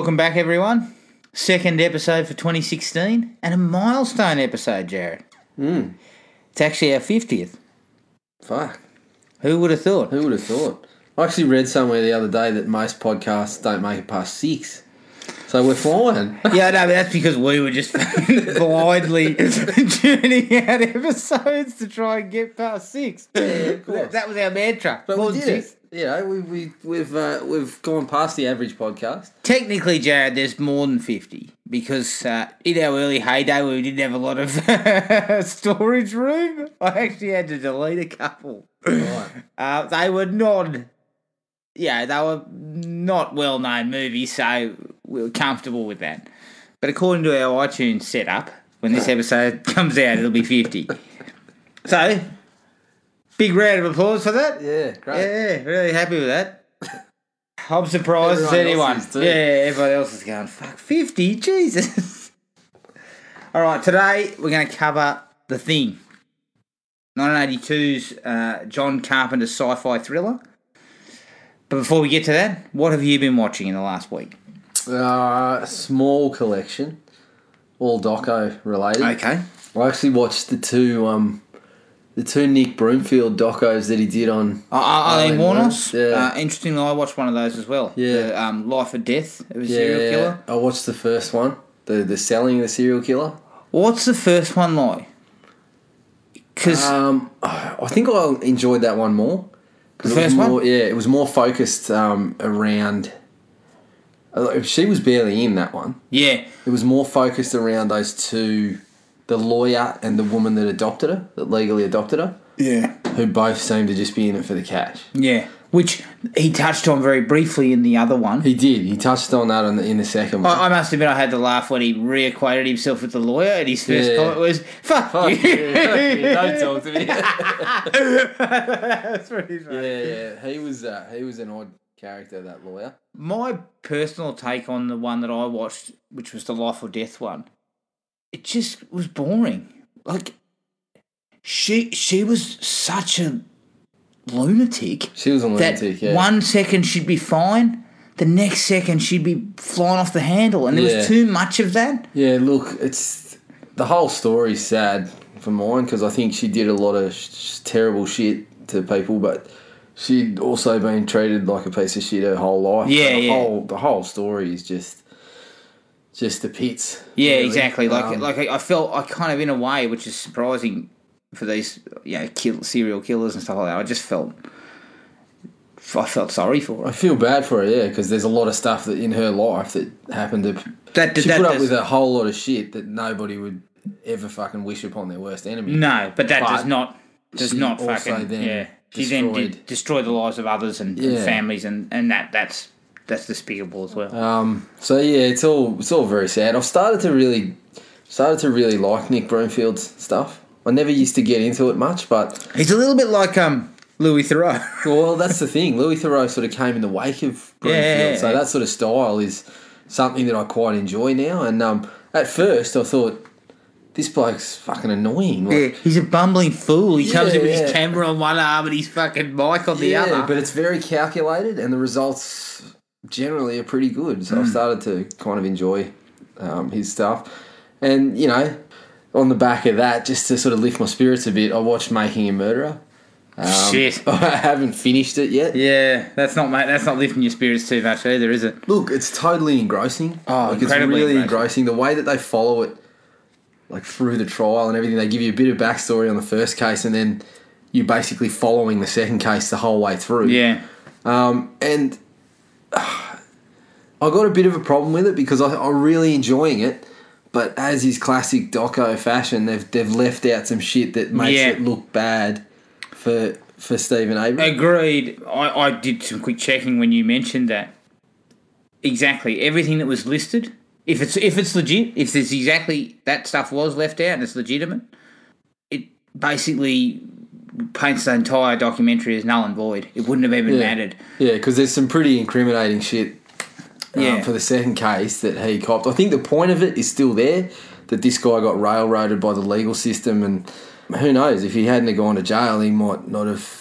Welcome back, everyone. Second episode for 2016 and a milestone episode, Jared. Mm. It's actually our 50th. Fuck. Who would have thought? Who would have thought? I actually read somewhere the other day that most podcasts don't make it past six. So we're flying. yeah, no, but that's because we were just blindly tuning out episodes to try and get past six. course. That, that was our mantra. But More we did six. it. You know, we, we, we've, uh, we've gone past the average podcast. Technically, Jared, there's more than 50 because uh, in our early heyday we didn't have a lot of storage room, I actually had to delete a couple. Right. Uh, they were not, yeah, they were not well known movies, so we were comfortable with that. But according to our iTunes setup, when this episode comes out, it'll be 50. So, big round of applause for that. Yeah, great. Yeah, really happy with that. I'm surprised as anyone. Yeah, everybody else is going, fuck, 50? Jesus. All right, today we're going to cover The Thing. 1982's uh, John Carpenter sci fi thriller. But before we get to that, what have you been watching in the last week? Uh, small collection, all doco related. Okay. I actually watched the two um, the two Nick Broomfield docos that he did on. Uh, Aileen Aileen Wuornos. Yeah. Uh, interestingly, I watched one of those as well. Yeah. The, um, Life or Death of a Yeah, serial killer. I watched the first one, the the selling of the serial killer. What's the first one like? Because Um, I think I enjoyed that one more. The it was first one? more, Yeah, it was more focused um, around. uh, She was barely in that one. yeah, It was more focused around those two, the lawyer and the woman that adopted her, that legally adopted her, yeah, who both seemed to just be in it for the cash. yeah. Which he touched on very briefly in the other one. He did. He touched on that in the, in the second one. I, I must admit, I had to laugh when he reacquainted himself with the lawyer, and his first Yeah. comment was "Fuck, Fuck you." you, fuck you, don't talk to me. That's pretty funny. yeah, yeah. He was uh, he was an odd character, that lawyer. My personal take on the one that I watched, which was the Life or Death one, it just was boring. Like she she was such a lunatic She was a lunatic. Yeah. one second she'd be fine, the next second she'd be flying off the handle, and there Yeah. was too much of that. Yeah, look, it's the whole story's sad for mine because I think she did a lot of sh- terrible shit to people, but she'd also been treated like a piece of shit her whole life. Yeah, the yeah. Whole, the whole story is just, just the pits. Yeah, really. exactly. Like Um, like I felt I kind of in a way, which is surprising for these you know kill, serial killers and stuff like that. I just felt I felt sorry for her. I feel bad for her, yeah, because there's a lot of stuff that in her life that happened to. That She that put up does- with a whole lot of shit that nobody would ever fucking wish upon their worst enemy. no, but that But does not does not fucking then yeah. She then did destroy the lives of others and, and families, and and that that's that's despicable as well. Um, so yeah, it's all it's all very sad. I've started to really started to really like Nick Broomfield's stuff. I never used to get into it much, but He's a little bit like um Louis Theroux. well, that's the thing. Louis Theroux sort of came in the wake of Broomfield, Yeah. so that sort of style is something that I quite enjoy now. And um, at first, I thought this bloke's fucking annoying. Like, yeah, he's a bumbling fool. He comes in with his camera on one arm and his fucking mic on the other. but it's very calculated, and the results generally are pretty good. So I've Hmm. started to kind of enjoy um, his stuff, and you know, on the back of that, just to sort of lift my spirits a bit, I watched Making a Murderer. Um, Shit. I haven't finished it yet. Yeah, that's not ma- that's not lifting your spirits too much either, is it? Look, it's totally engrossing. Oh, like it's really engrossing. engrossing. The way that they follow it, like through the trial and everything, they give you a bit of backstory on the first case, and then you're basically following the second case the whole way through. Yeah. Um, and I got a bit of a problem with it because I, I'm really enjoying it. But as is classic doco fashion, they've they've left out some shit that makes Yeah. it look bad for for Stephen Abrams. Agreed. I, I did some quick checking when you mentioned that. Exactly. Everything that was listed, if it's if it's legit, if there's exactly that stuff was left out and it's legitimate, it basically paints the entire documentary as null and void. It wouldn't have even Yeah. mattered. Yeah, because there's some pretty incriminating shit um, Yeah. for the second case that he copped. I think the point of it is still there that this guy got railroaded by the legal system, and who knows if he hadn't have gone to jail, he might not have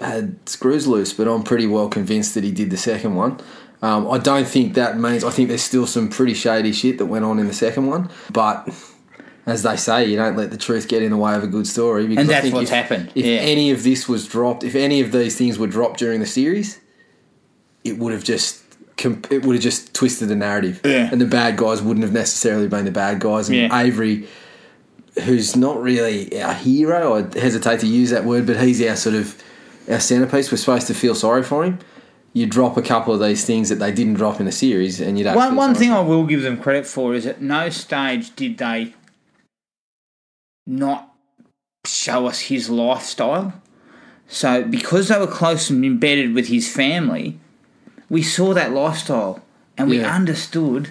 had screws loose. But I'm pretty well convinced that he did the second one. Um, I don't think that means. I think there's still some pretty shady shit that went on in the second one, but as they say, you don't let the truth get in the way of a good story. Because And that's what's if, happened, If yeah. any of this was dropped, if any of these things were dropped during the series, it would have just it would have just twisted the narrative, Yeah. and the bad guys wouldn't have necessarily been the bad guys, and Yeah. Avery. Who's not really our hero? I hesitate to use that word, but he's our sort of our centerpiece. We're supposed to feel sorry for him. You drop a couple of these things that they didn't drop in the series, and you don't. One one thing I will give them credit for is at no stage did they not show us his lifestyle. So because they were close and embedded with his family, we saw that lifestyle and we Yeah. understood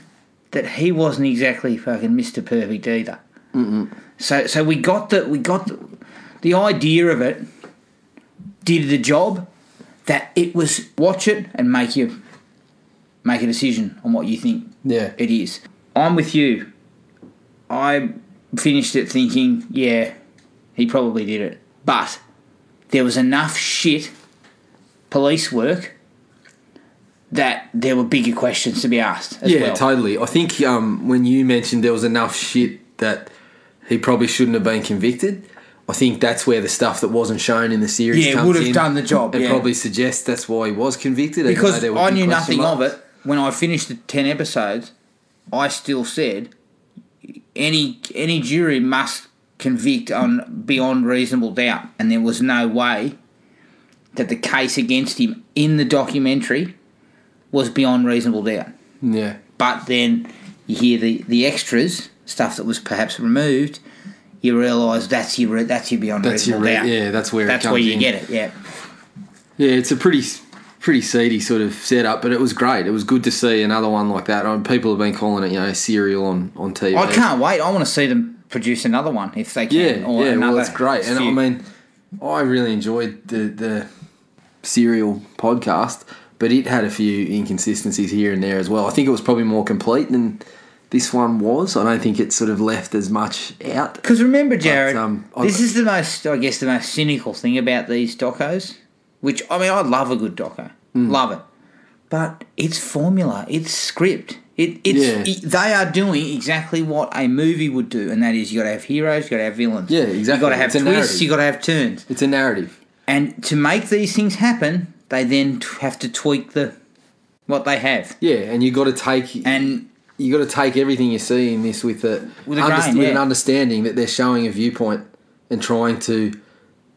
that he wasn't exactly fucking Mr. Perfect either. So so we got the we got the, the idea of it did the job that it was watch it and make you make a decision on what you think Yeah. it is. I'm with you. I finished it thinking, yeah, he probably did it. But there was enough shit police work that there were bigger questions to be asked as yeah, well. totally. I think um, when you mentioned there was enough shit that he probably shouldn't have been convicted. I think that's where the stuff that wasn't shown in the series Yeah, comes would have in. done the job, It yeah. probably suggests that's why he was convicted. because there I knew nothing of it when I finished the ten episodes. I still said any any jury must convict on beyond reasonable doubt, and there was no way that the case against him in the documentary was beyond reasonable doubt. Yeah, But then you hear the, the extras stuff that was perhaps removed. You realise that's your that's your beyond that's your re- doubt. yeah. That's where that's it comes where you in. get it. Yeah. Yeah, it's a pretty pretty seedy sort of setup, but it was great. It was good to see another one like that. I mean, people have been calling it, you know, serial on on TV. I can't wait. I want to see them produce another one if they can. Yeah, or yeah. Well, that's great. And I mean, I really enjoyed the the serial podcast, but it had a few inconsistencies here and there as well. I think it was probably more complete than this one was. I don't think it sort of left as much out. Because remember, Jared, um, this is the most, I guess, the most cynical thing about these docos. Which I mean, I love a good doco, Mm. love it, but it's formula, it's script. It, it's Yeah. it- they are doing exactly what a movie would do, and that is you got to have heroes, you got to have villains, Yeah, exactly. You got to have It's twists, you got to have turns, It's a narrative. and to make these things happen, they then t- have to tweak the what they have, Yeah, and you got to take and you got to take everything you see in this with a With a under- grain, with an understanding that they're showing a viewpoint and trying to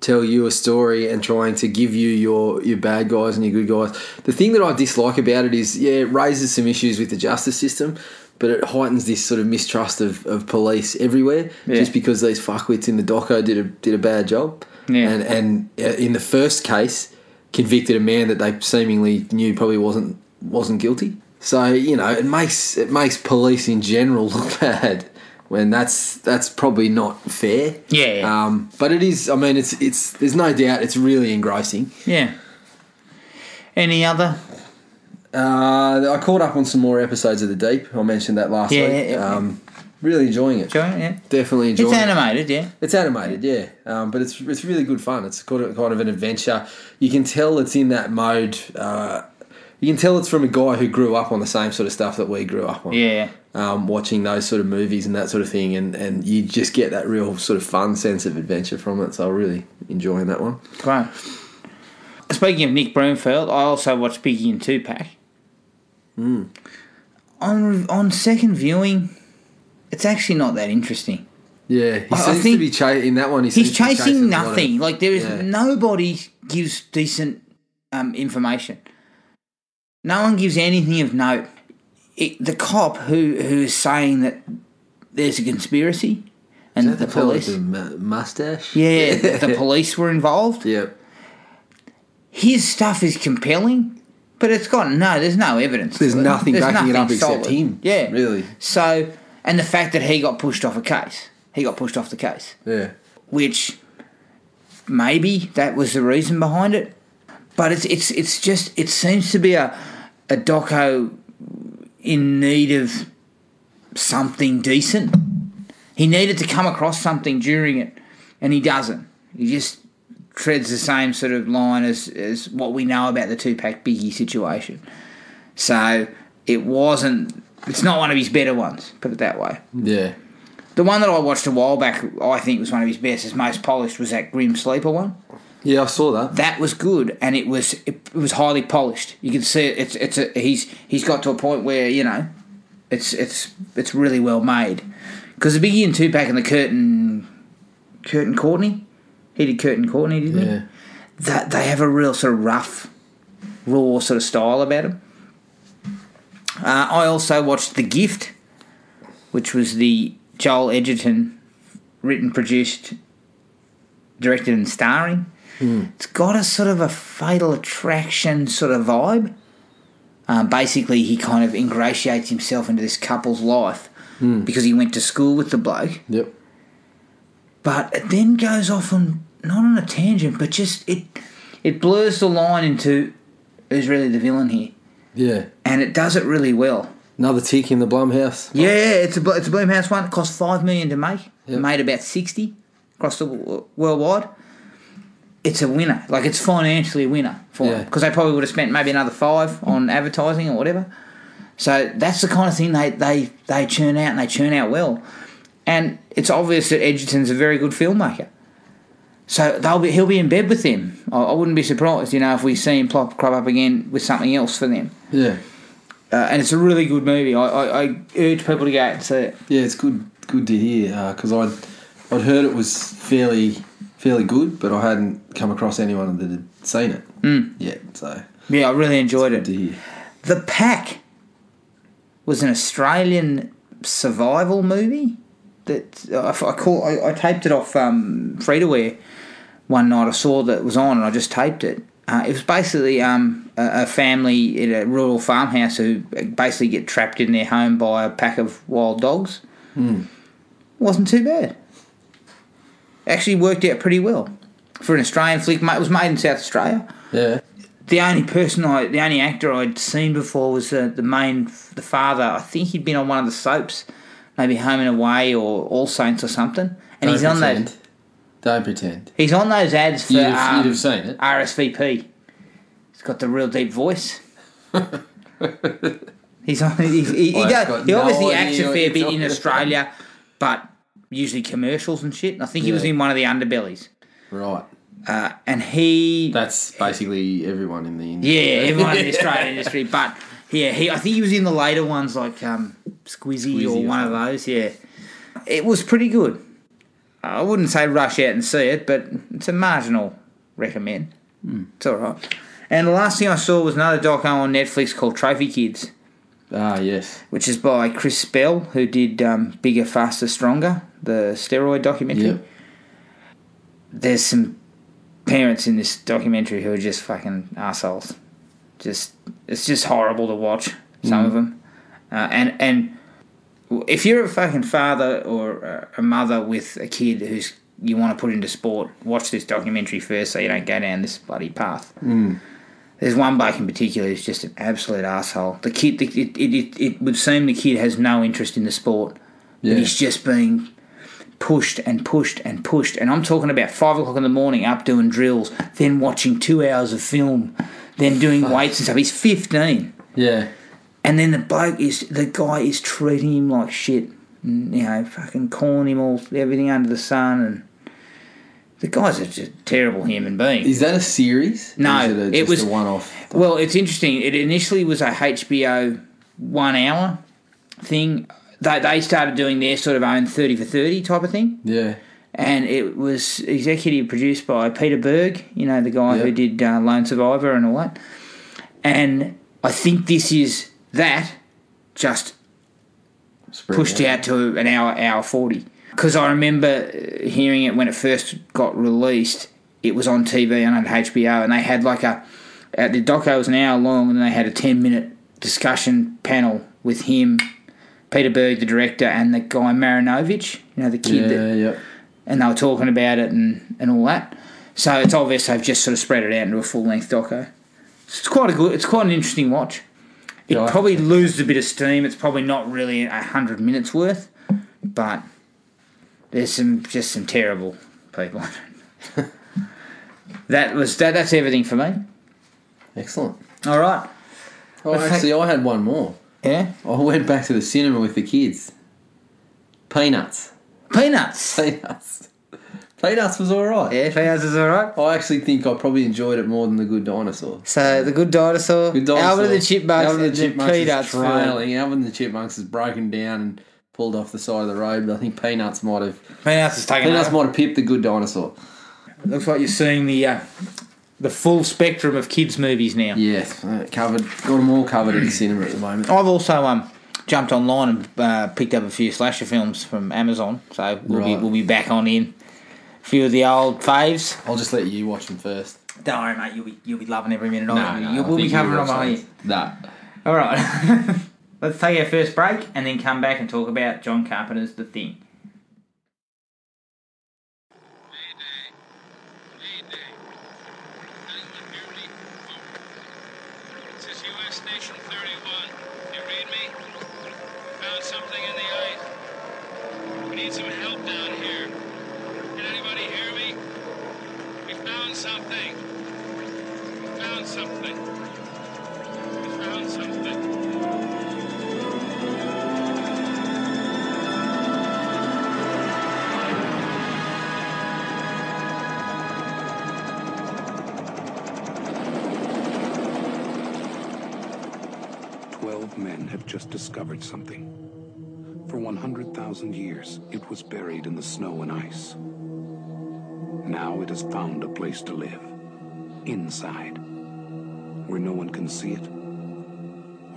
tell you a story and trying to give you your your bad guys and your good guys. The thing that I dislike about it is, yeah, it raises some issues with the justice system, but it heightens this sort of mistrust of, of police everywhere Yeah. just because these fuckwits in the doco did a did a bad job. Yeah. And and uh, in the first case, convicted a man that they seemingly knew probably wasn't wasn't guilty. So you know, it makes it makes police in general look bad when that's that's probably not fair. Yeah, yeah. Um, but it is. I mean, it's it's. There's no doubt it's really engrossing. yeah. Any other? Uh, I caught up on some more episodes of The Deep. I mentioned that last Yeah, week. yeah, yeah. Um, really enjoying it. Joe? Yeah, Definitely enjoying it. it's it. animated. Yeah. It's animated, yeah, um, but it's it's really good fun. It's kind of, kind of an adventure. You can tell it's in that mode. Uh, you can tell it's from a guy who grew up on the same sort of stuff that we grew up on. Yeah. Um, watching those sort of movies and that sort of thing, and, and you just get that real sort of fun sense of adventure from it. So I'm really enjoying that one. Great. Speaking of Nick Broomfield, I also watched Biggie and Tupac. Hmm. On on second viewing, it's actually not that interesting. Yeah, he I- I seems think to be cha- in that one. He He's seems to be chasing of- nothing. like there is yeah. nobody gives decent um, information. No one gives anything of note. It, the cop who who is saying that there's a conspiracy and that the, the police, the mustache. yeah, the police were involved. yeah. his stuff is compelling, but it's got no. There's no evidence. There's nothing backing it up except him, Yeah, really. So, and the fact that he got pushed off a case, he got pushed off the case, Yeah. which maybe that was the reason behind it. But it's it's it's just it seems to be a a doco in need of something decent. He needed to come across something during it, and he doesn't. He just treads the same sort of line as, as what we know about the Tupac Biggie situation. So it wasn't. It's not one of his better ones. Put it that way. Yeah. The one that I watched a while back, I think was one of his best, his most polished, was that Grim Sleeper one. Yeah, I saw that. That was good, and it was it, it was highly polished. You can see it, it's it's a, he's he's got to a point where you know, it's it's it's really well made. Because the Biggie and Tupac and the Curtin, Kurt and Courtney, he did Kurt and Courtney, didn't he? That they have a real sort of rough, raw sort of style about them. Uh, I also watched The Gift, which was the Joel Edgerton written, produced, directed, and starring. It's got a sort of a fatal attraction sort of vibe. Um, basically, he kind of ingratiates himself into this couple's life because he went to school with the bloke Yep. but it then goes off on not on a tangent, but just it it blurs the line into who's really the villain here, Yeah. and it does it really well. Another tick in the Blumhouse. Yeah, it's a it's a Blumhouse one. It cost five million to make. Yep. Made about sixty across the w- worldwide. It's a winner. Like it's financially a winner for Yeah. them because they probably would have spent maybe another five on advertising or whatever. So that's the kind of thing they they they churn out and they churn out well. And it's obvious that Edgerton's a very good filmmaker. So they'll be he'll be in bed with them. I, I wouldn't be surprised, you know, if we see him plop crop up again with something else for them. Yeah. Uh, and it's a really good movie. I, I, I urge people to go out and see it. Yeah, it's good. Good to hear because I'd I'd heard it was fairly fairly good, but I hadn't come across anyone that had seen it Mm. yet. So Yeah, I really enjoyed it. The Pack was an Australian survival movie that I, I call. I, I taped it off um, free to wear one night. I saw that it was on, and I just taped it. Uh, it was basically um, a, a family in a rural farmhouse who basically get trapped in their home by a pack of wild dogs. Wasn't too bad. Actually worked out pretty well for an Australian flick. It was made in South Australia Yeah. the only person I, the only actor I'd seen before was uh, the main, the father. I think he'd been on one of the soaps, maybe Home and Away or All Saints or something. And he's on pretend. those. Don't pretend. He's on those ads for You'd have, um, you'd have seen it. RSVP. He's got the real deep voice. he's on. He, he, does- got he no obviously idea acts a fair bit in Australia, but usually commercials and shit. And I think he was Yeah. in one of the underbellies. Right. Uh, and he That's basically everyone in the industry. Yeah, everyone in the Australian industry. But yeah, he I think he was in the later ones like um, Squizzy, Squizzy or or one of those. Yeah, it was pretty good. I wouldn't say rush out and see it, but it's a marginal recommend. It's all right. And the last thing I saw was another doco on Netflix called Trophy Kids, Ah, yes. which is by Chris Bell, who did um, Bigger, Faster, Stronger, the steroid documentary. Yep. There's some parents in this documentary who are just fucking assholes. Just it's just horrible to watch. Some of them, uh, and and if you're a fucking father or a- mother with a kid who's you want to put into sport, watch this documentary first so you don't go down this bloody path. There's one bloke in particular who's just an absolute asshole. The kid, the, it, it, it, it would seem the kid has no interest in the sport, Yeah. but he's just being pushed and pushed and pushed. And I'm talking about five o'clock in the morning up doing drills, then watching two hours of film, then doing weights and stuff. He's 15. Yeah. And then the bloke is, the guy is treating him like shit. And, you know, fucking calling him all, everything under the sun. And the guy's a just terrible human being. Is that a series? No, it, a, it was- a one-off. Well, it's interesting. It initially was a HBO one hour thing. They, they started doing their sort of own 30 for 30 type of thing. Yeah. And it was executive produced by Peter Berg, you know, the guy who did uh, Lone Survivor and all that. And I think this is that just Spread pushed out to an hour, hour 40. Because I remember uh, hearing it when it first got released. It was on TV and on HBO, and they had like a. Uh, the doco was an hour long, and they had a 10 minute discussion panel with him, Peter Berg, the director, and the guy Marinovich, you know, the kid that Yeah, yeah. and they were talking about it and, and all that. So it's obvious they've just sort of spread it out into a full length doco. It's quite a good. It's quite an interesting watch. It Yeah, probably loses a bit of steam. It's probably not really a hundred minutes worth, but there's some just some terrible people. that was that. That's everything for me. Excellent. All right. Oh, actually, I had one more. Yeah. I went back to the cinema with the kids. Peanuts. Peanuts. Peanuts. Peanuts was all right. Yeah, Peanuts is alright. I actually think I probably enjoyed it more than the Good Dinosaur. So the Good Dinosaur, Good Dinosaur. Alvin and the Chipmunks, Alvin and the Chipmunks is Peanuts. film. trailing. Alvin and the Chipmunks is broken down and pulled off the side of the road. But I think Peanuts might have Peanuts is taking Peanuts over. might have pipped the Good Dinosaur. Looks like you're seeing the uh, the full spectrum of kids movies now. Yes, uh, covered. Got them all covered in cinema at the moment. I've also um jumped online and uh, picked up a few slasher films from Amazon, so we'll be we'll be back on in a few of the old faves. I'll just let you watch them first. Don't worry, mate. You'll be you'll be loving every minute of No, it. no, we'll be covering them on those. Nah. All right. Let's take our first break and then come back and talk about John Carpenter's The Thing. 100,000 years, it was buried in the snow and ice. Now it has found a place to live. Inside. Where no one can see it,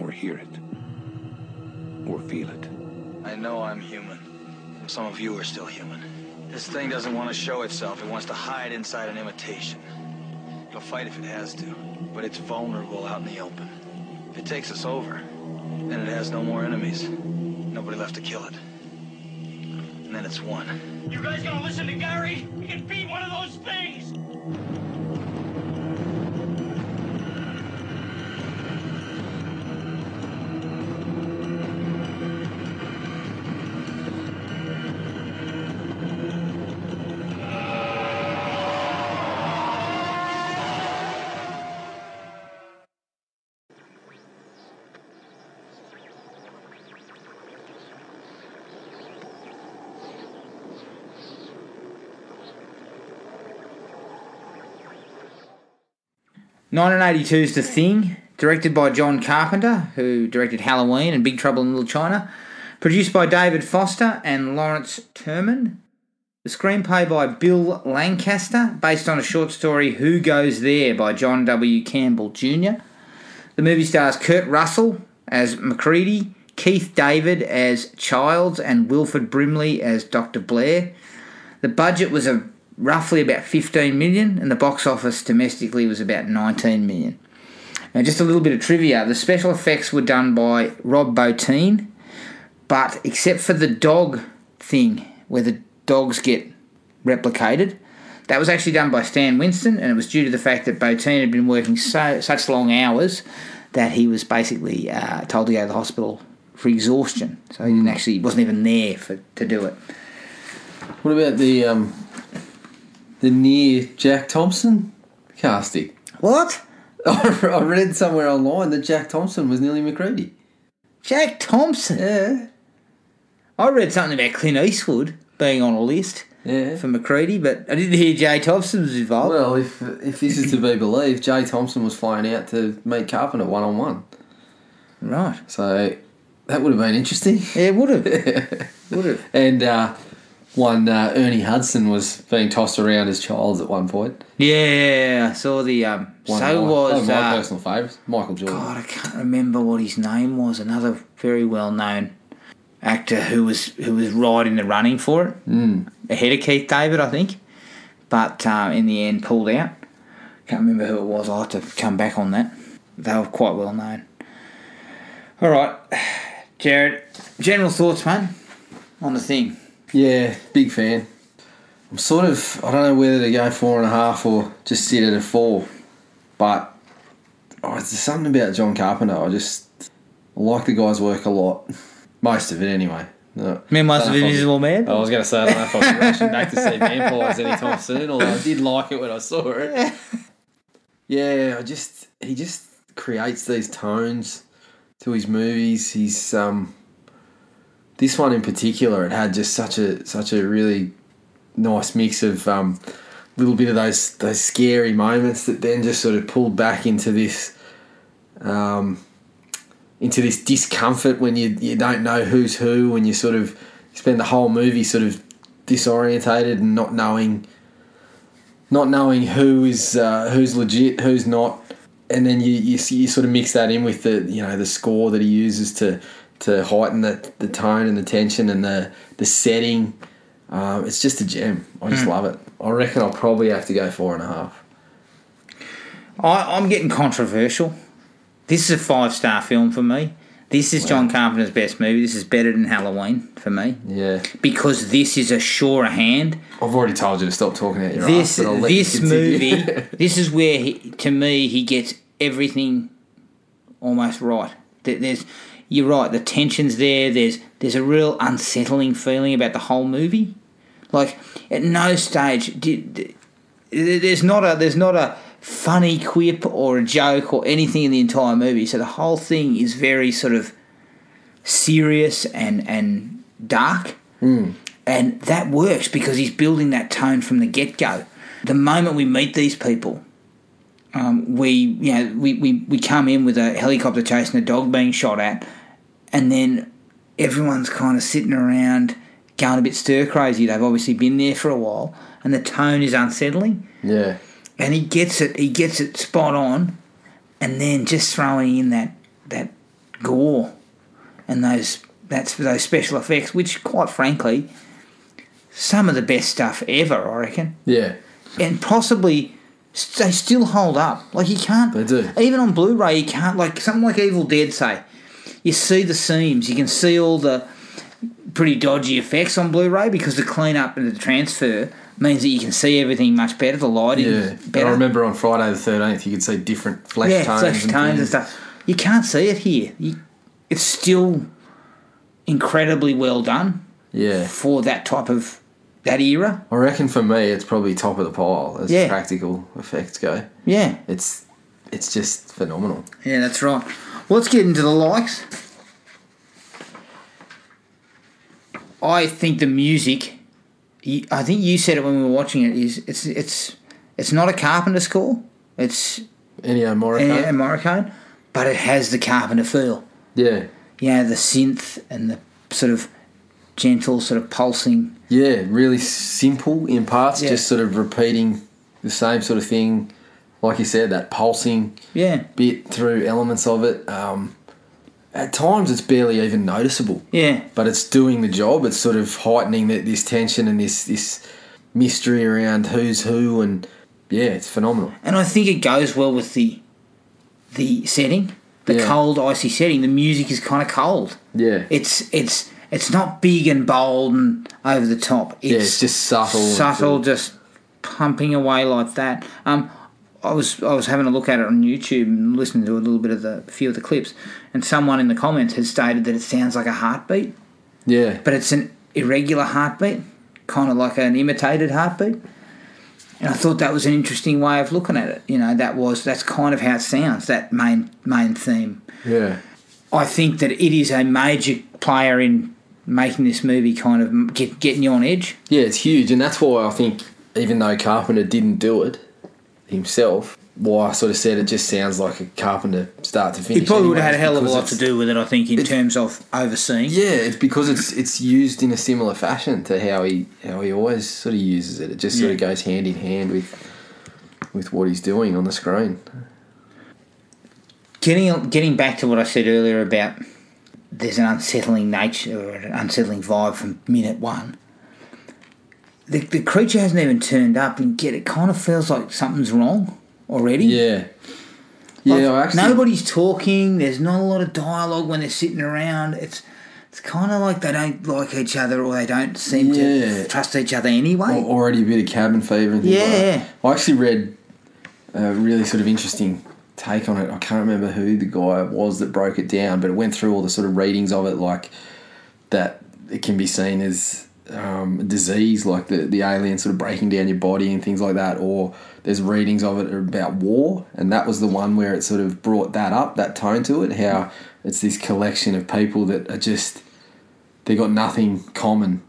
or hear it, or feel it. I know I'm human. Some of you are still human. This thing doesn't want to show itself. It wants to hide inside an imitation. It'll fight if it has to, but it's vulnerable out in the open. If it takes us over, then it has no more enemies. Nobody left to kill it. It's won. You guys gonna listen to Gary? He can beat one of those things! Nineteen eighty two's The Thing, directed by John Carpenter, who directed Halloween and Big Trouble in Little China. Produced by David Foster and Lawrence Turman. The screenplay by Bill Lancaster, based on a short story Who Goes There by John W. Campbell Jr. The movie stars Kurt Russell as MacReady, Keith David as Childs, and Wilford Brimley as Dr. Blair. The budget was a roughly about 15 million, and the box office domestically was about 19 million. Now, just a little bit of trivia: the special effects were done by Rob Bottin, but except for the dog thing, where the dogs get replicated, that was actually done by Stan Winston, and it was due to the fact that Bottin had been working so such long hours that he was basically uh, told to go to the hospital for exhaustion. So he didn't actually wasn't even there for to do it. What about the um, the near Jack Thompson casting? What? I read somewhere online that Jack Thompson was nearly MacReady. Jack Thompson. Yeah, I read something about Clint Eastwood being on a list yeah. for MacReady, but I didn't hear Jay Thompson was involved. Well, if if this is to be believed, Jay Thompson was flying out to meet Carpenter one on one. right. So that would have been interesting. Yeah, would have. would have. And uh, one uh, Ernie Hudson was being tossed around as Childs at one point. Yeah, I saw the. Um, One so of my, was. one of my uh, personal favourites, Michael Jordan. God, I can't remember what his name was. Another very well known actor who was who was right in the running for it, mm. ahead of Keith David, I think, but uh, in the end pulled out. Can't remember who it was. I'll have to come back on that. They were quite well known. All right, Jared. General thoughts, man, on the thing. Yeah, big fan. I'm sort of I don't know whether to go four and a half or just sit at a four, but oh, there's something about John Carpenter. I just I like the guy's work a lot, most of it anyway. No, Man, most don't of know if I'll- Invisible Man. I was going to say I don't know if I'll be rushing back to see Vampires anytime soon, although I did like it when I saw it. Yeah, I just he just creates these tones to his movies. He's um, this one in particular, it had just such a such a really nice mix of um, little bit of those those scary moments that then just sort of pulled back into this um, into this discomfort when you you don't know who's who when you sort of spend the whole movie sort of disorientated and not knowing not knowing who is uh, who's legit who's not. And then you, you you sort of mix that in with the you know the score that he uses to to heighten the, the tone and the tension and the the setting um, it's just a gem I just love it I reckon I'll probably have to go four and a half I, I'm getting controversial. This is a five star film for me. This is John Carpenter's best movie. This is better than Halloween for me yeah because this is a surer hand. I've already told you to stop talking out your this ass, but I'll let you this continue. movie, this is where he, to me he gets everything almost right. There- There's you're right. The tension's there. There's there's a real unsettling feeling about the whole movie. Like at no stage did there's not a there's not a funny quip or a joke or anything in the entire movie. So the whole thing is very sort of serious and and dark, mm. and that works because he's building that tone from the get go. The moment we meet these people, um, we you know we, we we come in with a helicopter chasing a dog being shot at, and then everyone's kind of sitting around going a bit stir crazy. They've obviously been there for a while, and the tone is unsettling. Yeah. And he gets it he gets it spot on and then just throwing in that that gore and those that's those special effects which quite frankly some of the best stuff ever I reckon. Yeah. And possibly they still hold up like you can't They do. even on Blu-ray you can't like something like Evil Dead say you see the seams you can see all the pretty dodgy effects on Blu-ray because the cleanup and the transfer means that you can see everything much better the lighting yeah is better I remember on Friday the 13th you could see different flesh yeah, tones flesh and tones and stuff. You can't see it here. You, it's still incredibly well done yeah for that type of that era. I reckon for me it's probably top of the pile as Yeah. practical effects go Yeah, it's it's just phenomenal yeah, that's right. Well, let's get into the likes. I think the music. you- I think you said it when we were watching it. Is it's it's it's not a Carpenter score. It's Ennio Morricone a Morricone, but it has the Carpenter feel. yeah Yeah, the synth and the sort of gentle, sort of pulsing. Yeah, really simple in parts, Yeah. just sort of repeating the same sort of thing. Like you said, that pulsing Yeah, bit through elements of it. Um, at times, it's barely even noticeable, yeah, but it's doing the job. It's sort of heightening that this tension and this this mystery around who's who, and yeah, it's phenomenal. and I think it goes well with the the setting, the Yeah. cold, icy setting. The music is kind of cold. Yeah, It's it's it's not big and bold and over the top. It's yeah, it's just subtle. subtle, just pumping away like that. Um, I was I was having a look at it on YouTube and listening to a little bit of the few of the clips, and someone in the comments had stated that it sounds like a heartbeat. yeah, but it's an irregular heartbeat, kind of like an imitated heartbeat. And I thought that was an interesting way of looking at it. You know, that was that's kind of how it sounds. That main main theme. yeah, I think that it is a major player in making this movie kind of get, getting you on edge. yeah. It's huge, and that's why I think even though Carpenter didn't do it himself, why I sort of said it just sounds like a Carpenter start to finish. He probably would have had a hell of a lot to do with it. I think in terms of overseeing. Yeah, it's because it's it's used in a similar fashion to how he how he always sort of uses it. It just sort of goes hand in hand with with what he's doing on the screen. Getting getting back to what I said earlier about there's an unsettling nature or an unsettling vibe from minute one. The, the creature hasn't even turned up, and yet it kind of feels like something's wrong already. Yeah, Like, yeah. I actually, nobody's talking. There's not a lot of dialogue when they're sitting around. It's it's kind of like they don't like each other, or they don't seem Yeah. to trust each other anyway. al- already a bit of cabin fever and things like Yeah. I actually read a really sort of interesting take on it. I can't remember who the guy was that broke it down, but it went through all the sort of readings of it, like that it can be seen as um, disease, like the the alien sort of breaking down your body and things like that, or there's readings of it about war, and that was the one where it sort of brought that up, that tone to it. How it's this collection of people that are just they got nothing common.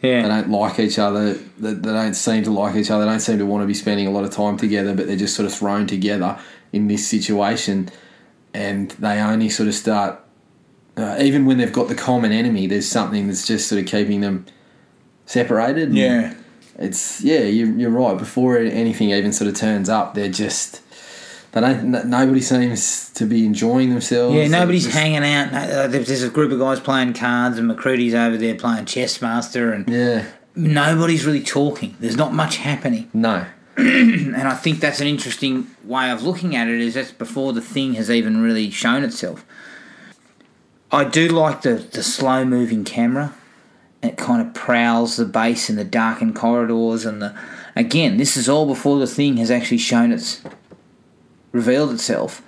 Yeah. They don't like each other. They, they don't seem to like each other. They don't seem to want to be spending a lot of time together, but they're just sort of thrown together in this situation, and they only sort of start. Uh, even when they've got the common enemy, there's something that's just sort of keeping them separated. and Yeah. it's yeah, you, you're right. Before anything even sort of turns up, they're just they don't. n- Nobody seems to be enjoying themselves. Yeah, nobody's just- hanging out. Uh, There's a group of guys playing cards, and MacReady's over there playing chess master, and Yeah, nobody's really talking. There's not much happening, no, and I think that's an interesting way of looking at it. Is that's before the thing has even really shown itself. I do like the the slow moving camera. It kind of prowls the base in the darkened corridors, and the again, this is all before the thing has actually shown its revealed itself.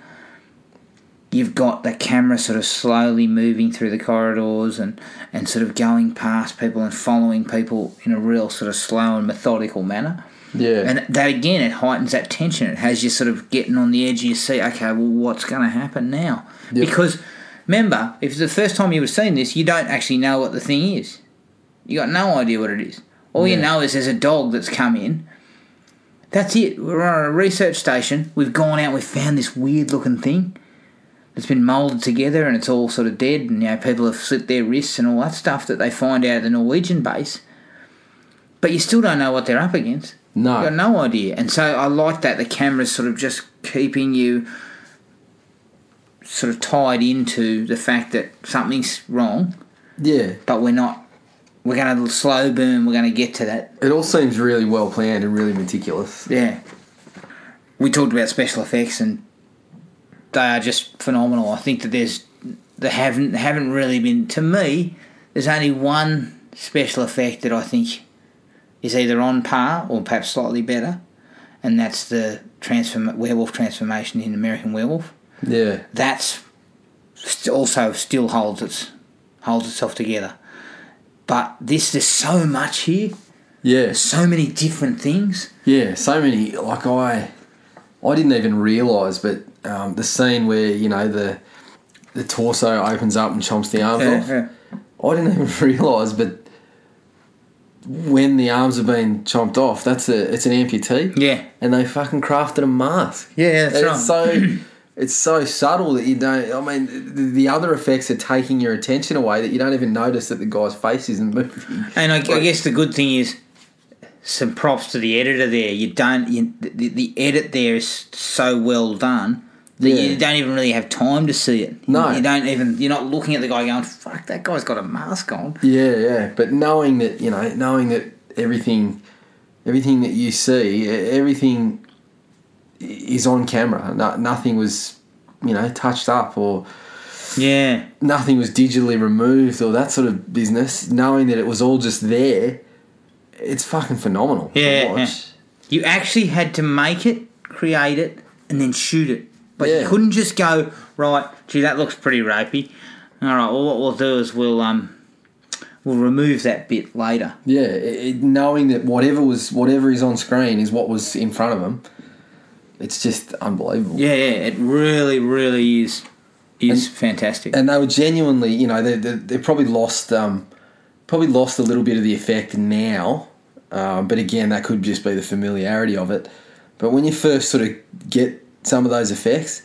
You've got the camera sort of slowly moving through the corridors and, and sort of going past people and following people in a real sort of slow and methodical manner. Yeah, And that again, it heightens that tension. It has you sort of getting on the edge of your seat. Okay, well, what's going to happen now? Yep. Because remember, if it's the first time you were seeing this, you don't actually know what the thing is. You got no idea what it is. All you know is there's a dog that's come in. That's it. We're on a research station. We've gone out. We've found this weird looking thing that's been moulded together, and it's all sort of dead. And you know, people have slit their wrists and all that stuff that they find out at the Norwegian base. But you still don't know what they're up against. No, You've got no idea. And so I like that the camera's sort of just keeping you sort of tied into the fact that something's wrong, yeah. but we're not. We're going to slow burn. We're going to get to that. It all seems really well planned and really meticulous. Yeah. We talked about special effects, and they are just phenomenal. I think that there's they haven't haven't really been to me. There's only one special effect that I think is either on par or perhaps slightly better, and that's the transform werewolf transformation in American Werewolf. Yeah, That's st- also still holds its holds itself together. But this, there's so much here. yeah, So many different things. yeah. So many. Like I, I didn't even realise, but um, the scene where you know the the torso opens up and chomps the arms Yeah, off. yeah. I didn't even realise, but when the arms have been chomped off, that's a it's an amputee. Yeah. and they fucking crafted a mask. Yeah, that's And right. It's so it's so subtle that you don't. I mean, the, the other effects are taking your attention away that you don't even notice that the guy's face isn't moving. And I, I guess the good thing is some props to the editor there. You don't you, the, the edit there is so well done that Yeah. you don't even really have time to see it. No. you don't even. You're not looking at the guy going, "Fuck, that guy's got a mask on." Yeah, yeah. But knowing that you know, knowing that everything, everything that you see, everything is on camera. No, nothing was, you know, touched up or Yeah, nothing was digitally removed or that sort of business. Knowing that it was all just there, it's fucking phenomenal. to Yeah, you actually had to make it, create it, and then shoot it. But Yeah. you couldn't just go right. Gee, that looks pretty ropey. All right. Well, what we'll do is we'll um we'll remove that bit later. Yeah, it, knowing that whatever was whatever is on screen is what was in front of them. It's just unbelievable. Yeah, yeah. It really, really is is fantastic. and they were genuinely, you know, they they, they probably lost um, probably lost a little bit of the effect now. Um, but again, that could just be the familiarity of it. But when you first sort of get some of those effects,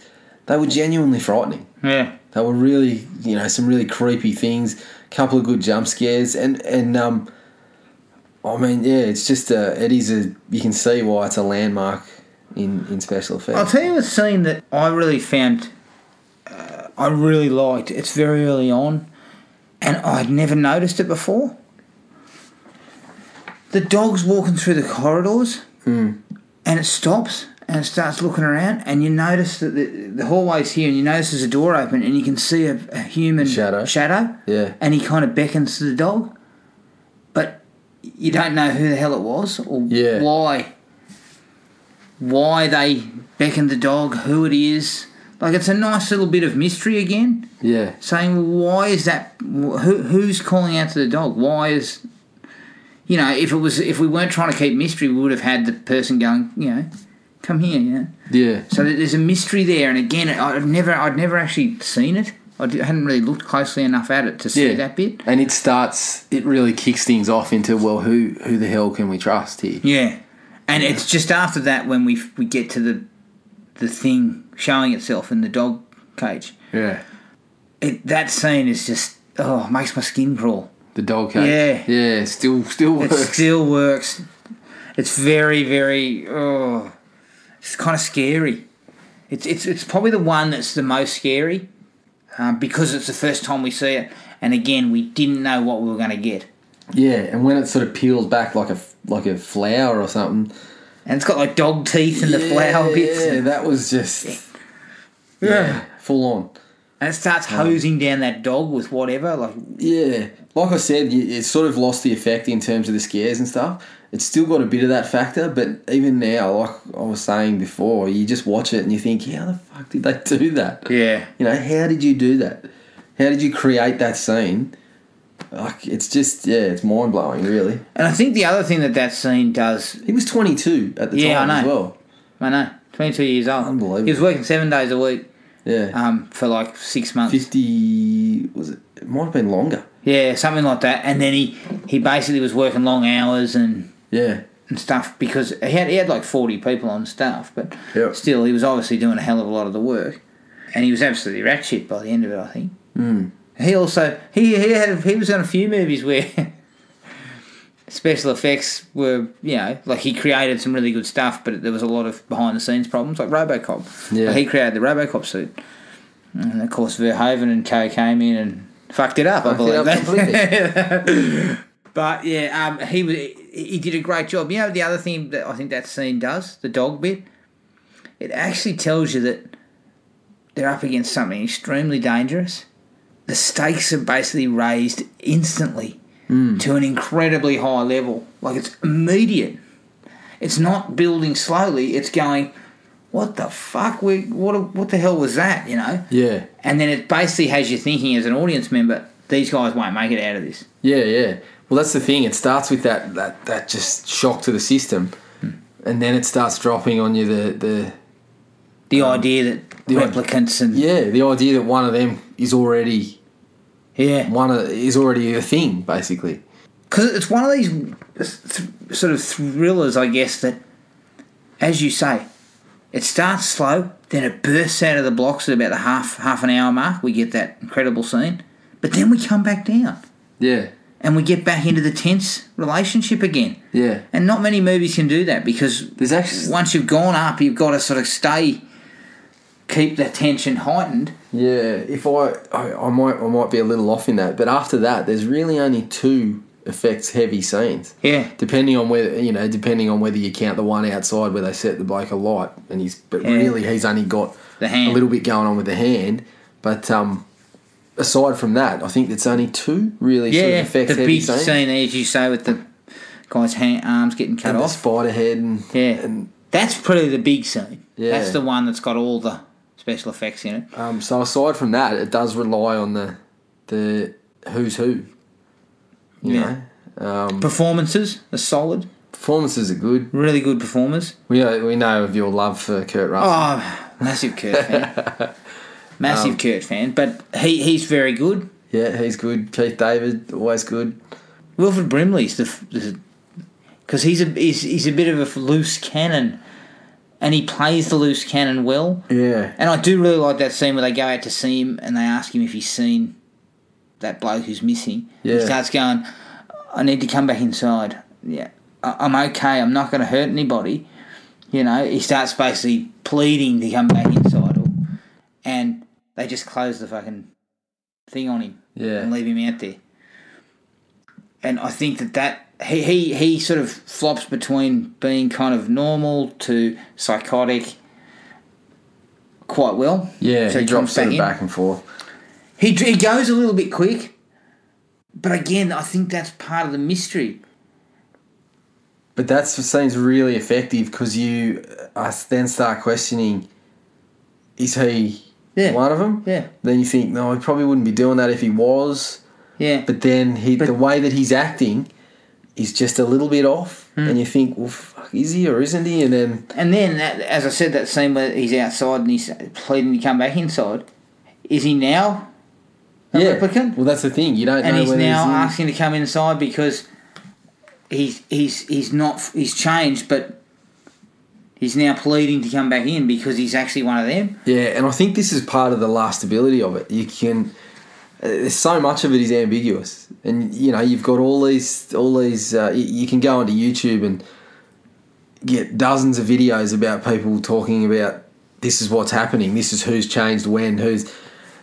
they were genuinely frightening. yeah. They were really, you know, some really creepy things. A couple of good jump scares, and and um, I mean, yeah, it's just a, it is a. You can see why it's a landmark in in special effects. I'll tell you a scene that I really found, uh, I really liked. It's very early on, and I'd never noticed it before. The dog's walking through the corridors, and it stops and starts looking around, and you notice that the, the hallway's here, and you notice there's a door open, and you can see a, a human Shadow. shadow, Yeah. and he kind of beckons to the dog, but you don't know who the hell it was or Yeah. why why they beckoned the dog, who it is. Like it's a nice little bit of mystery again, yeah, saying why is that? Who who's calling out to the dog? Why is you know, if it was if we weren't trying to keep mystery, we would have had the person going, you know, come here, yeah. Yeah. So there's a mystery there, and again, I'd never, I'd never actually seen it. I hadn't really looked closely enough at it to see Yeah. that bit. And it starts. It really kicks things off into well, who who the hell can we trust here? Yeah, and it's just after that when we we get to the the thing showing itself in the dog cage. Yeah. It, that scene is just oh makes my skin crawl. The dog cage. Yeah. Yeah. Still still It works. still works. It's very very oh, it's kind of scary. It's it's it's probably the one that's the most scary um, because it's the first time we see it, and again we didn't know what we were going to get. yeah. And when it sort of peels back like a like a flower or something. And it's got like dog teeth in the flower bits. Yeah. That was just. Yeah. Full on. And it starts hosing down that dog with whatever. Like, Yeah, like I said, it's sort of lost the effect in terms of the scares and stuff. It's still got a bit of that factor, but even now, like I was saying before, you just watch it and you think, how the fuck did they do that? yeah. You know, how did you do that? How did you create that scene? Like, it's just, yeah, it's mind blowing, really. And I think the other thing that that scene does, He was 22 at the Yeah, time I as well. I know, 22 years old. Unbelievable. He was working seven days a week Yeah. um, for like six months. 50, was it? It might have been longer. Yeah, something like that. And then he, he basically was working long hours and, Yeah. and stuff because he had, he had like 40 people on staff, but Yep. still, he was obviously doing a hell of a lot of the work. And he was absolutely ratchet by the end of it, I think. Mm. He also he he had he was on a few movies where special effects were you know like he created some really good stuff, but there was a lot of behind the scenes problems like RoboCop. Yeah. Like, he created the RoboCop suit, and of course Verhoeven and Co came in and fucked it up. I it believe up that. But yeah, um, he was he did a great job. You know the other thing that I think that scene does the dog bit. It actually tells you that they're up against something extremely dangerous the stakes are basically raised instantly to an incredibly high level. Like it's immediate. It's not building slowly. It's going, what the fuck? We what? What the hell was that? You know. Yeah. And then it basically has you thinking as an audience member, these guys won't make it out of this. Yeah, yeah. Well, that's the thing. It starts with that that, that just shock to the system, hmm. and then it starts dropping on you the the The um, idea that the replicants and yeah the idea that one of them is already yeah, one of is already a thing basically. because it's one of these th- sort of thrillers, I guess, that, as you say, it starts slow, then it bursts out of the blocks at about the half half an hour mark. We get that incredible scene, but then we come back down Yeah, and we get back into the tense relationship again. yeah. And not many movies can do that because There's actually once you've gone up, you've got to sort of stay, keep the tension heightened. yeah. If I, I I might I might be a little off in that, but after that, there's really only two effects heavy scenes. Yeah, Depending on whether you know, depending on whether you count the one outside where they set the bloke alight, and he's but Yeah. really he's only got The hand. a little bit going on with the hand. But um, aside from that, I think it's only two really yeah, sort of effects the big scenes. scene, as you say, with the guy's hand, arms getting cut and the off. spider head and Yeah, and that's probably the big scene. Yeah. That's the one that's got all the special effects in it. um, so aside from that, it does rely on the the who's who. You Yeah. know, um, Performances are solid, performances are good. really good performers. We know, we know of your love for Kurt Russell. Oh, massive Kurt fan, Um, massive Kurt fan. But he he's very good. Yeah, he's good. Keith David, always good. Wilford Brimley's the because he's a he's, he's a bit of a loose cannon, and he plays the loose cannon well. Yeah, And I do really like that scene where they go out to see him and they ask him if he's seen that bloke who's missing. Yeah, He starts going, I need to come back inside. Yeah, I- I'm okay. I'm not going to hurt anybody. You know, he starts basically pleading to come back inside. And they just close the fucking thing on him yeah, and leave him out there. And I think that that he, he he sort of flops between being kind of normal to psychotic quite well. yeah. So he he drops back sort of in. back and forth. He he goes a little bit quick, but again, I think that's part of the mystery. But that seems really effective because you uh, then start questioning: Is he Yeah. one of them? Yeah, Then you think, no, he probably wouldn't be doing that if he was. yeah, But then he, But- the way that he's acting, is just a little bit off, Hmm. and you think, well, fuck, is he or isn't he? And then And then, that, as I said, that scene where he's outside and he's pleading to come back inside. Is he now a yeah, replicant? well, that's the thing. You don't and know he's now he's asking to come inside because he's he's he's not he's changed, but he's now pleading to come back in because he's actually one of them. Yeah, and I think this is part of the lastability of it. You can. uh, There's so much of it is ambiguous, and you know you've got all these, all these. Uh, you can go onto YouTube and get dozens of videos about people talking about this is what's happening, this is who's changed when, who's,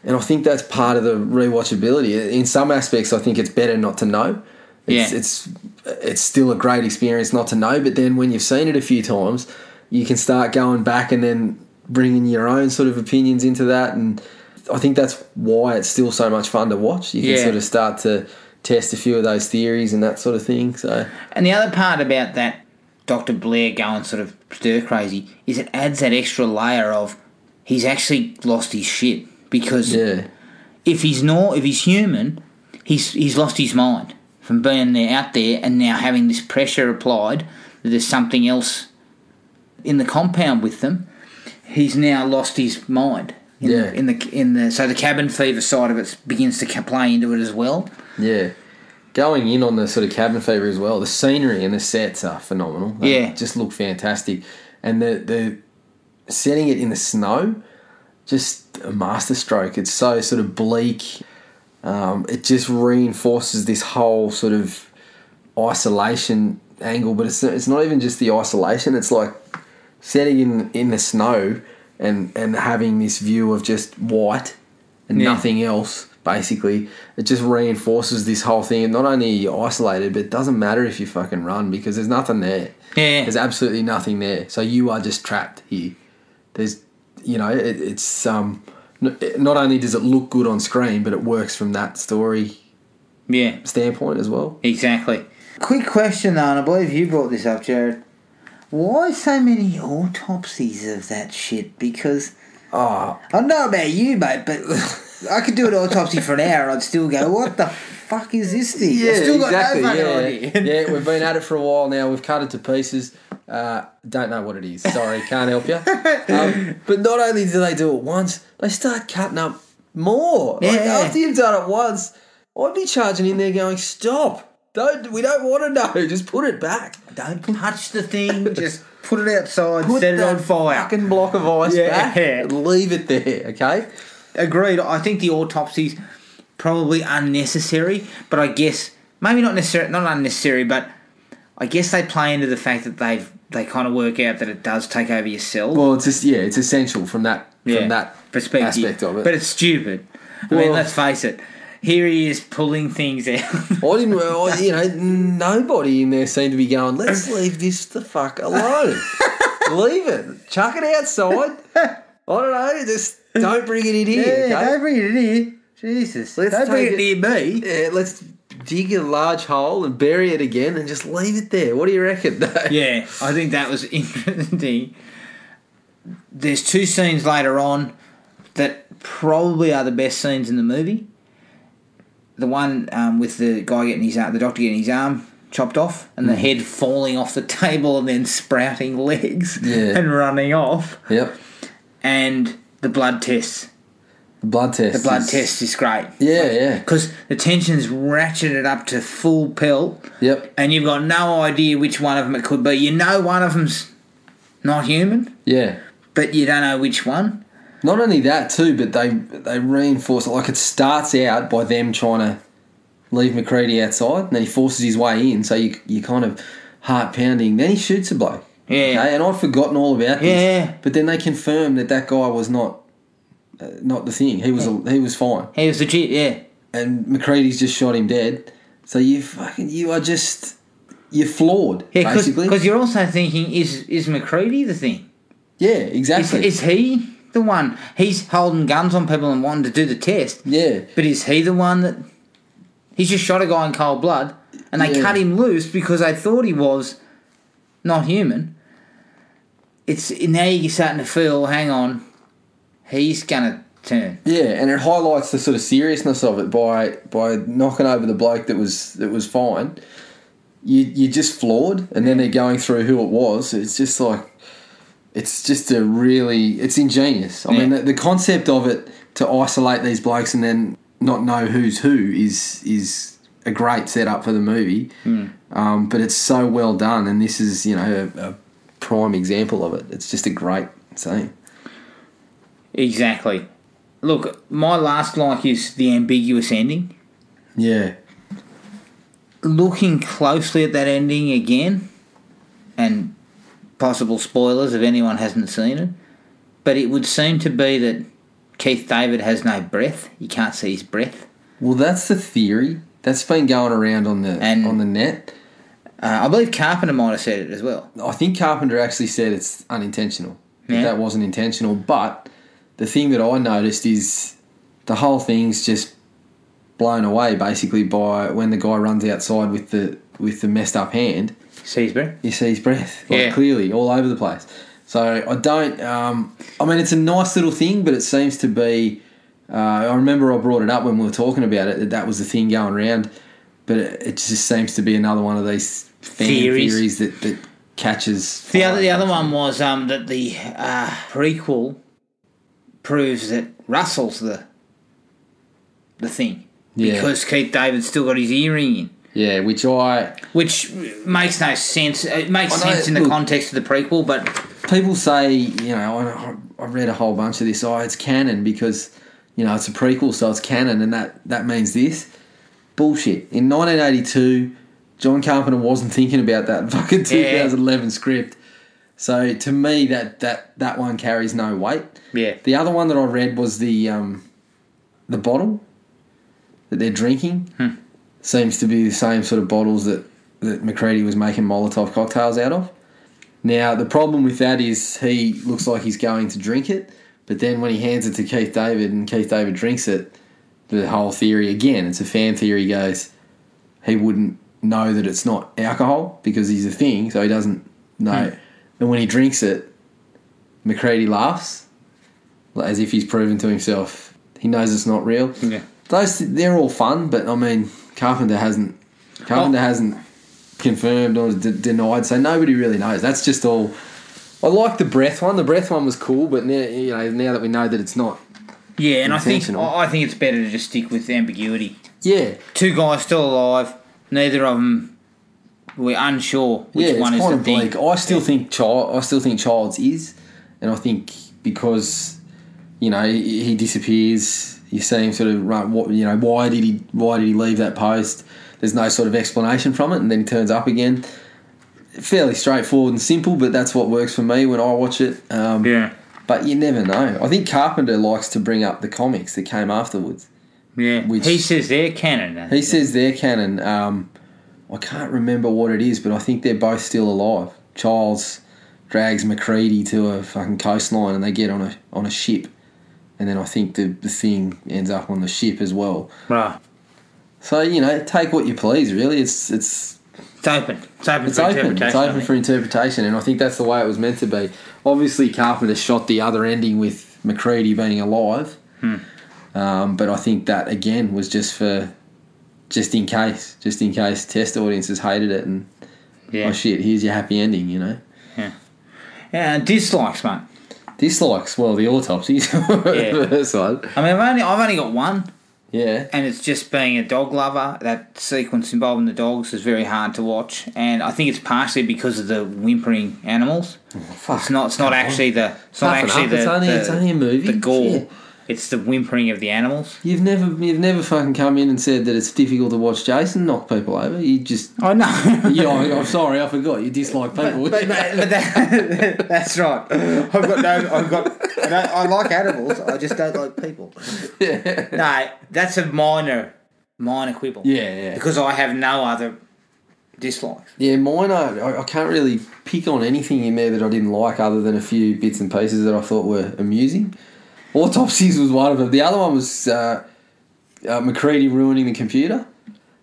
and I think that's part of the rewatchability. In some aspects, I think it's better not to know. It's, Yeah. it's it's still a great experience not to know, but then when you've seen it a few times, you can start going back and then bringing your own sort of opinions into that, and I think that's why it's still so much fun to watch. You can Yeah. sort of start to test a few of those theories and that sort of thing. So And the other part about that Doctor Blair going sort of stir crazy is it adds that extra layer of he's actually lost his shit because yeah, if he's not if he's human, he's he's lost his mind from being there out there and now having this pressure applied that there's something else in the compound with them. He's now lost his mind. In, Yeah. in the in the so the cabin fever side of it begins to play into it as well. Yeah. Going in on the sort of cabin fever as well, the scenery and the sets are phenomenal. They Yeah. just look fantastic, and the the setting it in the snow, just a masterstroke. It's so sort of bleak. Um, it just reinforces this whole sort of isolation angle, but it's it's not even just the isolation. It's like setting in in the snow and and having this view of just white and Yeah. nothing else. Basically, it just reinforces this whole thing. And not only are you isolated, but it doesn't matter if you fucking run because there's nothing there. Yeah. There's absolutely nothing there. So you are just trapped here. There's, you know, it, it's um, not only does it look good on screen, but it works from that story Yeah. standpoint as well. Exactly. Quick question though, and I believe you brought this up, Jared. Why so many autopsies of that shit? Because Oh, I don't know about you, mate, but I could do an autopsy for an hour and I'd still go, "What the fuck is this thing?" yeah, I've still got exactly. no yeah, yeah, we've been at it for a while now. We've cut it to pieces. Uh, don't know what it is. Sorry, can't help you. Um, but not only do they do it once, they start cutting up more. Like, after you've done it once, I'd be charging in there going, "Stop! Don't we don't want to know. Just put it back. Don't touch the thing. Just put it outside. Put set it on fire. Fucking block of ice Yeah. back. Leave it there. Okay. Agreed. I think the autopsy's probably unnecessary, but I guess maybe not necessary, not unnecessary, but I guess they play into the fact that they've they kind of work out that it does take over your cell. Well, it's just yeah, it's essential from that yeah, from that perspective, aspect of it. But it's stupid. I mean, let's face it. Here he is pulling things out. I didn't, I, you know, nobody in there seemed to be going, let's leave this the fuck alone. leave it. Chuck it outside. I don't know, just don't bring it in here. Yeah, okay? Don't bring it in here. Jesus, Let's don't bring take it near me. Yeah, let's dig a large hole and bury it again and just leave it there. What do you reckon? Though? Yeah, I think that was interesting. There's two scenes later on that probably are the best scenes in the movie. The one um, with the guy getting his arm, the doctor getting his arm chopped off, and the head falling off the table and then sprouting legs Yeah. and running off, Yep. and the blood tests. The blood test. The blood is- test is great. Yeah, yeah. Because the tension's ratcheted up to full pelt, Yep. and you've got no idea which one of them it could be. You know one of them's not human, Yeah. but you don't know which one. Not only that too, but they they reinforce it. Like it starts out by them trying to leave MacReady outside, and then he forces his way in. So you you kind of heart pounding. Then he shoots a bloke. Yeah. Okay, and I'd forgotten all about this. Yeah. But then they confirmed that that guy was not uh, not the thing. He was he was fine, He was legit, yeah. and MacReady's just shot him dead. So you fucking you are just you're flawed Yeah, basically. because you're also thinking, is is MacReady the thing? yeah, Is, exactly. is he the one? He's holding guns on people and wanting to do the test, yeah. but is he the one that. He's just shot a guy in cold blood, and they Yeah. cut him loose because they thought he was not human. It's now you're starting to feel, hang on, he's gonna turn. Yeah, and it highlights the sort of seriousness of it by by knocking over the bloke that was that was fine, you you're just flawed, and then they're going through who it was. It's just like it's just a really it's ingenious. I mean, the, the concept of it to isolate these blokes and then not know who's who is is a great setup for the movie. Um, but it's so well done, and this is you know a, a prime example of it. It's just a great scene. Exactly. Look, my last like is the ambiguous ending. Yeah, Looking closely at that ending again, and possible spoilers if anyone hasn't seen it, but it would seem to be that Keith David has no breath. You can't see his breath. well, that's the theory that's been going around on the And- on the net. Uh, I believe Carpenter might have said it as well. I think Carpenter actually said it's unintentional. that Yeah. That wasn't intentional. But the thing that I noticed is the whole thing's just blown away basically by when the guy runs outside with the with the messed up hand. See his breath? You see his breath, like Yeah. clearly all over the place. So I don't. Um, I mean, it's a nice little thing, but it seems to be. Uh, I remember I brought it up when we were talking about it that that was the thing going around, but it, it just seems to be another one of these fan Theories. theories, that, that catches. The other, the other one was um, that the uh, prequel proves that Russell's the the thing Yeah. because Keith David's still got his earring in, Yeah, which I which makes no sense. It makes know, sense in the look- context of the prequel, but people say, you know, I, I read a whole bunch of this. Oh, it's canon because you know it's a prequel, so it's canon, and that that means this. Bullshit. In 1982, John Carpenter wasn't thinking about that fucking 2011 script. So to me, that that that one carries no weight. yeah, The other one that I read was the um, the bottle that they're drinking seems to be the same sort of bottles that that MacReady was making Molotov cocktails out of. Now the problem with that is he looks like he's going to drink it, but then when he hands it to Keith David and Keith David drinks it, the whole theory again, it's a fan theory goes, he wouldn't know that it's not alcohol because he's a thing, so he doesn't know. Hmm. And when he drinks it, MacReady laughs as if he's proven to himself he knows it's not real. yeah. Those they're all fun, but I mean Carpenter hasn't Carpenter Oh. hasn't confirmed or d- denied, so nobody really knows. That's just all. I like the breath one. The breath one was cool, but now you know now that we know that it's not. Yeah, and I think I think it's better to just stick with ambiguity. Yeah, Two guys still alive. Neither of them. We're unsure which yeah, one is the of thing. bleak. I still think child. I still think Childs is, and I think because you know he disappears, you see him sort of run. What you know? Why did he? Why did he leave that post? There's no sort of explanation from it, and then he turns up again. Fairly straightforward and simple, but that's what works for me when I watch it. Um, Yeah, But you never know. I think Carpenter likes to bring up the comics that came afterwards. yeah. Which- he says they're canon. He says they're canon. Um, I can't remember what it is, but I think they're both still alive. Charles drags MacReady to a fucking coastline, and they get on a on a ship, and then I think the the thing ends up on the ship as well. right. So you know, take what you please. Really, it's it's It's open. It's open it's for open. interpretation. It's open for interpretation, and I think that's the way it was meant to be. Obviously, Carpenter shot the other ending with MacReady being alive, Hmm. um, but I think that again was just for just in case, just in case test audiences hated it, and Yeah. oh shit, here's your happy ending. You know, Yeah. Uh, dislikes, mate. Dislikes. Well, the autopsies. first one. I mean, I've only I've only got one, Yeah, and it's just being a dog lover. That sequence involving the dogs is very hard to watch, and I think it's partially because of the whimpering animals. fuck. It's not. It's not actually the. It's not Toughen actually the. it's only- the- it's only a movie, The gore. shit. It's the whimpering of the animals. You've never, you've never fucking come in and said that it's difficult to watch Jason knock people over. You just, I know. yeah, I'm sorry, I forgot. You dislike people. But, but, but that, that's right. I've got no. I've got. I, I like animals. I just don't like people. Yeah. No, that's a minor, minor quibble. Yeah, yeah. Because I have no other dislikes. Yeah, mine are. I, I can't really pick on anything in there that I didn't like, other than a few bits and pieces that I thought were amusing. Autopsies was one of them. The other one was uh, uh, MacReady ruining the computer.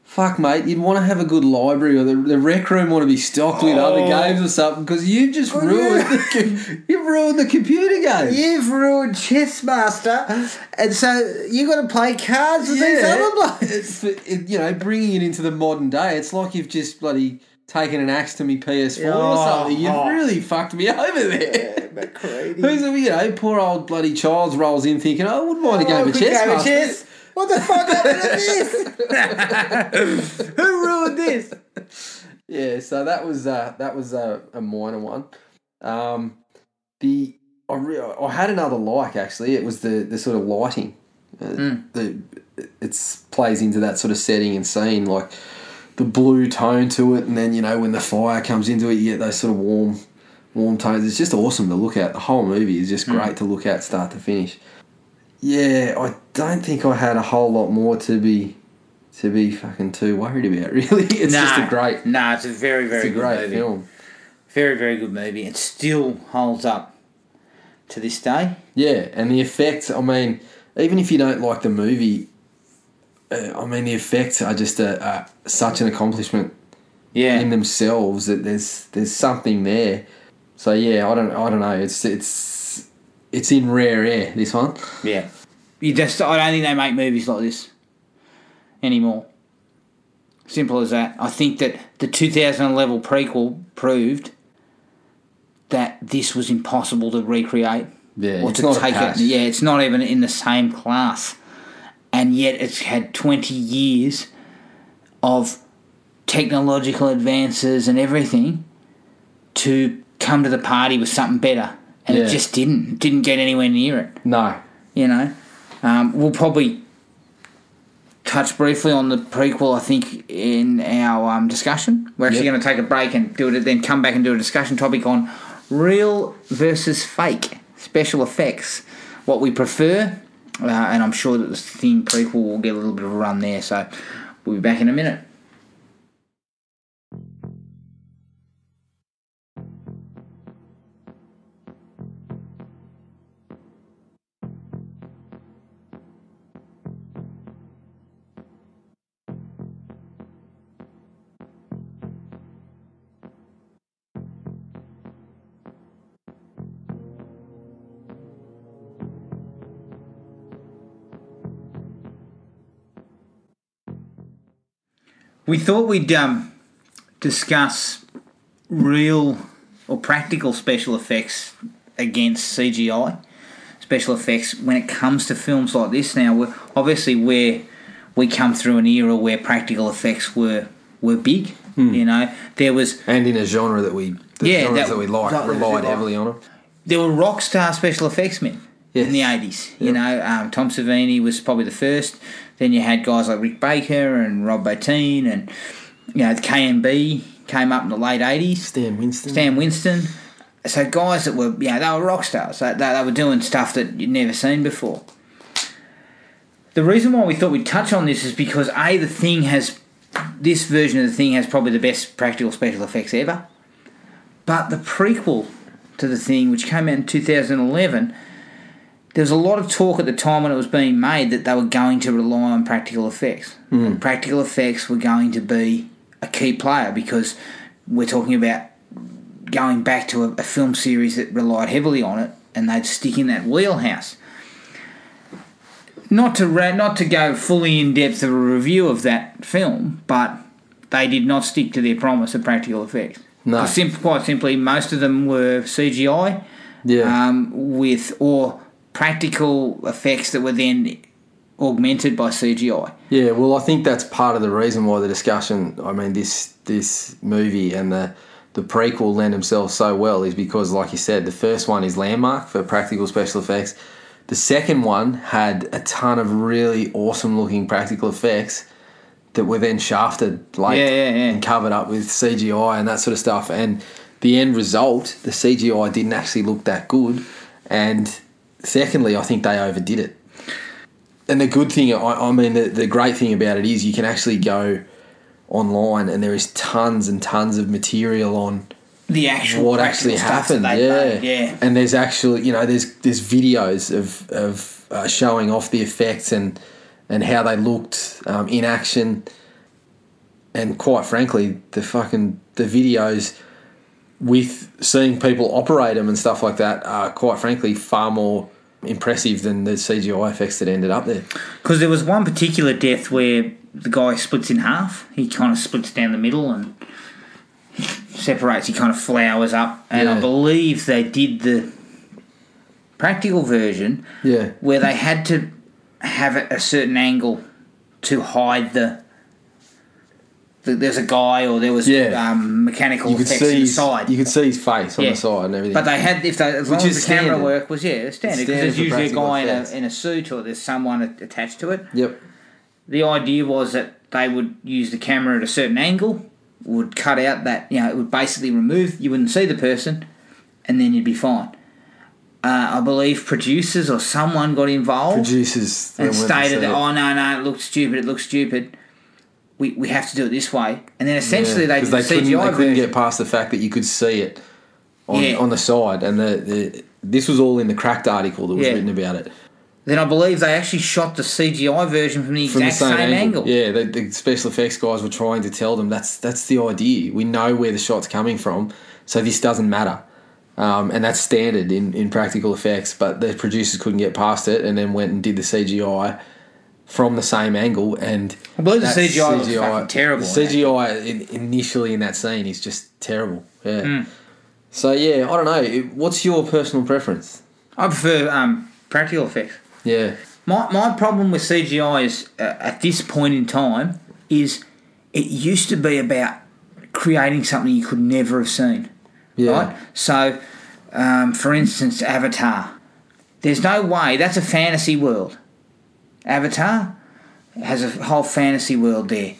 fuck, mate, you'd want to have a good library or the, the rec room want to be stocked with other Oh. games or something because you've just ruined yeah. the, you've ruined the computer game. You've ruined Chessmaster, and so you've got to play cards with these other blokes. It's, it, you know, bringing it into the modern day, it's like you've just bloody taken an axe to me PS4 or Oh, something. You've oh. really fucked me over there. MacReady. Who's you know, poor old bloody Childs rolls in thinking, oh, I wouldn't mind a game of quick chess. game of chess. What the fuck happened to this? Who ruined this? Yeah, so that was uh, that was a, a minor one. Um, the I, re- I had another like actually. It was the the sort of lighting. Uh, The it's plays into that sort of setting and scene like the blue tone to it, and then you know when the fire comes into it, you get those sort of warm warm tones. It's just awesome to look at. The whole movie is just hmm. great to look at, start to finish. Yeah, I don't think I had a whole lot more to be to be fucking too worried about. Really, it's just a great, Nah, it's a very, very a good great movie. film. Very, very good movie. It still holds up to this day. Yeah, and the effects. I mean, even if you don't like the movie, uh, I mean the effects are just a, a such an accomplishment Yeah. in themselves that there's there's something there. So yeah, I don't I don't know. It's it's it's in rare air. This one. Yeah. You just I don't think they make movies like this anymore. Simple as that. I think that the 2011 prequel proved that this was impossible to recreate Yeah, or to take it. Yeah, it's not even in the same class, and yet it's had 20 years of technological advances and everything to come to the party with something better, and Yeah. it just didn't. It didn't get anywhere near it No. you know. Um, we'll probably touch briefly on the prequel, I think, in our um, discussion. We're actually Yep. going to take a break and do it, then come back and do a discussion topic on real versus fake special effects, what we prefer, uh, and I'm sure that the thing prequel will get a little bit of a run there. So we'll be back in a minute. We thought we'd um, discuss real or practical special effects against CGI special effects when it comes to films like this. Now, we're, obviously, where we come through an era where practical effects were were big. You know, there was And in a genre that we the Yeah, that- that, we like that- relied heavily on them. there were rock star special effects men in the Yes. eighties. You know, um, Tom Savini was probably the first. Then you had guys like Rick Baker and Rob Bottin, and you know, the KNB came up in the late eighties. Stan Winston. Stan Winston. So guys that were, you know, they were rock stars. They, they, they were doing stuff that you'd never seen before. The reason why we thought we'd touch on this is because a the thing has this version of the thing has probably the best practical special effects ever. But the prequel to the thing, which came out in 2011, there was a lot of talk at the time when it was being made that they were going to rely on practical effects. And practical effects were going to be a key player because we're talking about going back to a, a film series that relied heavily on it, and they'd stick in that wheelhouse. Not to ra- not to go fully in depth of a review of that film, but they did not stick to their promise of practical effects. No. Sim- quite simply, most of them were CGI Yeah. um, with or practical effects that were then augmented by CGI. Yeah, well, I think that's part of the reason why the discussion. I mean, this this movie and the the prequel lend themselves so well is because, like you said, the first one is landmark for practical special effects. The second one had a ton of really awesome looking practical effects that were then shafted, like Yeah, yeah, yeah. and covered up with CGI and that sort of stuff. And the end result, the CGI didn't actually look that good. And secondly, I think they overdid it and the good thing, I, I mean, the, the great thing about it is you can actually go online and there is tons and tons of material on The actual what actually happened. Yeah, yeah. And there's actually, you know, there's there's videos of of uh, showing off the effects and and how they looked um, in action. and quite frankly, the fucking the videos with seeing people operate them and stuff like that are quite frankly far more impressive than the CGI effects that ended up there. Because there was one particular death where the guy splits in half. He kind of splits down the middle and separates. He kind of flowers up. And I believe they did the practical version Yeah. where they had to have it a certain angle to hide the. The there's a guy or there was Yeah. um, mechanical You could effects see in the his, side. you could see his face on Yeah. the side and everything. But they had if they as long Which as is the camera work was yeah, standard because there's usually a guy in a, in a suit or there's someone attached to it. yep. The idea was that they would use the camera at a certain angle, would cut out that you know it would basically remove you wouldn't see the person, and then you'd be fine. Uh, I believe producers or someone got involved Producers and stated, it. "Oh no, no, it looks stupid. It looks stupid. We, we have to do it this way." And then essentially Yeah, they did they the couldn't, CGI they couldn't get past the fact that you could see it on, Yeah. on the side, and the, the this was all in the cracked article that was Yeah. written about it Then I believe they actually shot the CGI version from the from exact the same, angle. angle. Yeah, the, the special effects guys were trying to tell them that's that's the idea. We know where the shot's coming from, so this doesn't matter. Um, and that's standard in, in practical effects, but the producers couldn't get past it, and then went and did the CGI from the same angle. And I believe the CGI was fucking terrible The. CGI in, initially in that scene is just terrible. Yeah. Hmm. So yeah, I don't know. What's your personal preference? I prefer um, practical effects. Yeah. My, my problem with CGI is uh, at this point in time is it used to be about creating something you could never have seen. Yeah. Right? So, um, for instance, Avatar. There's no way that's a fantasy world. Avatar has a whole fantasy world there.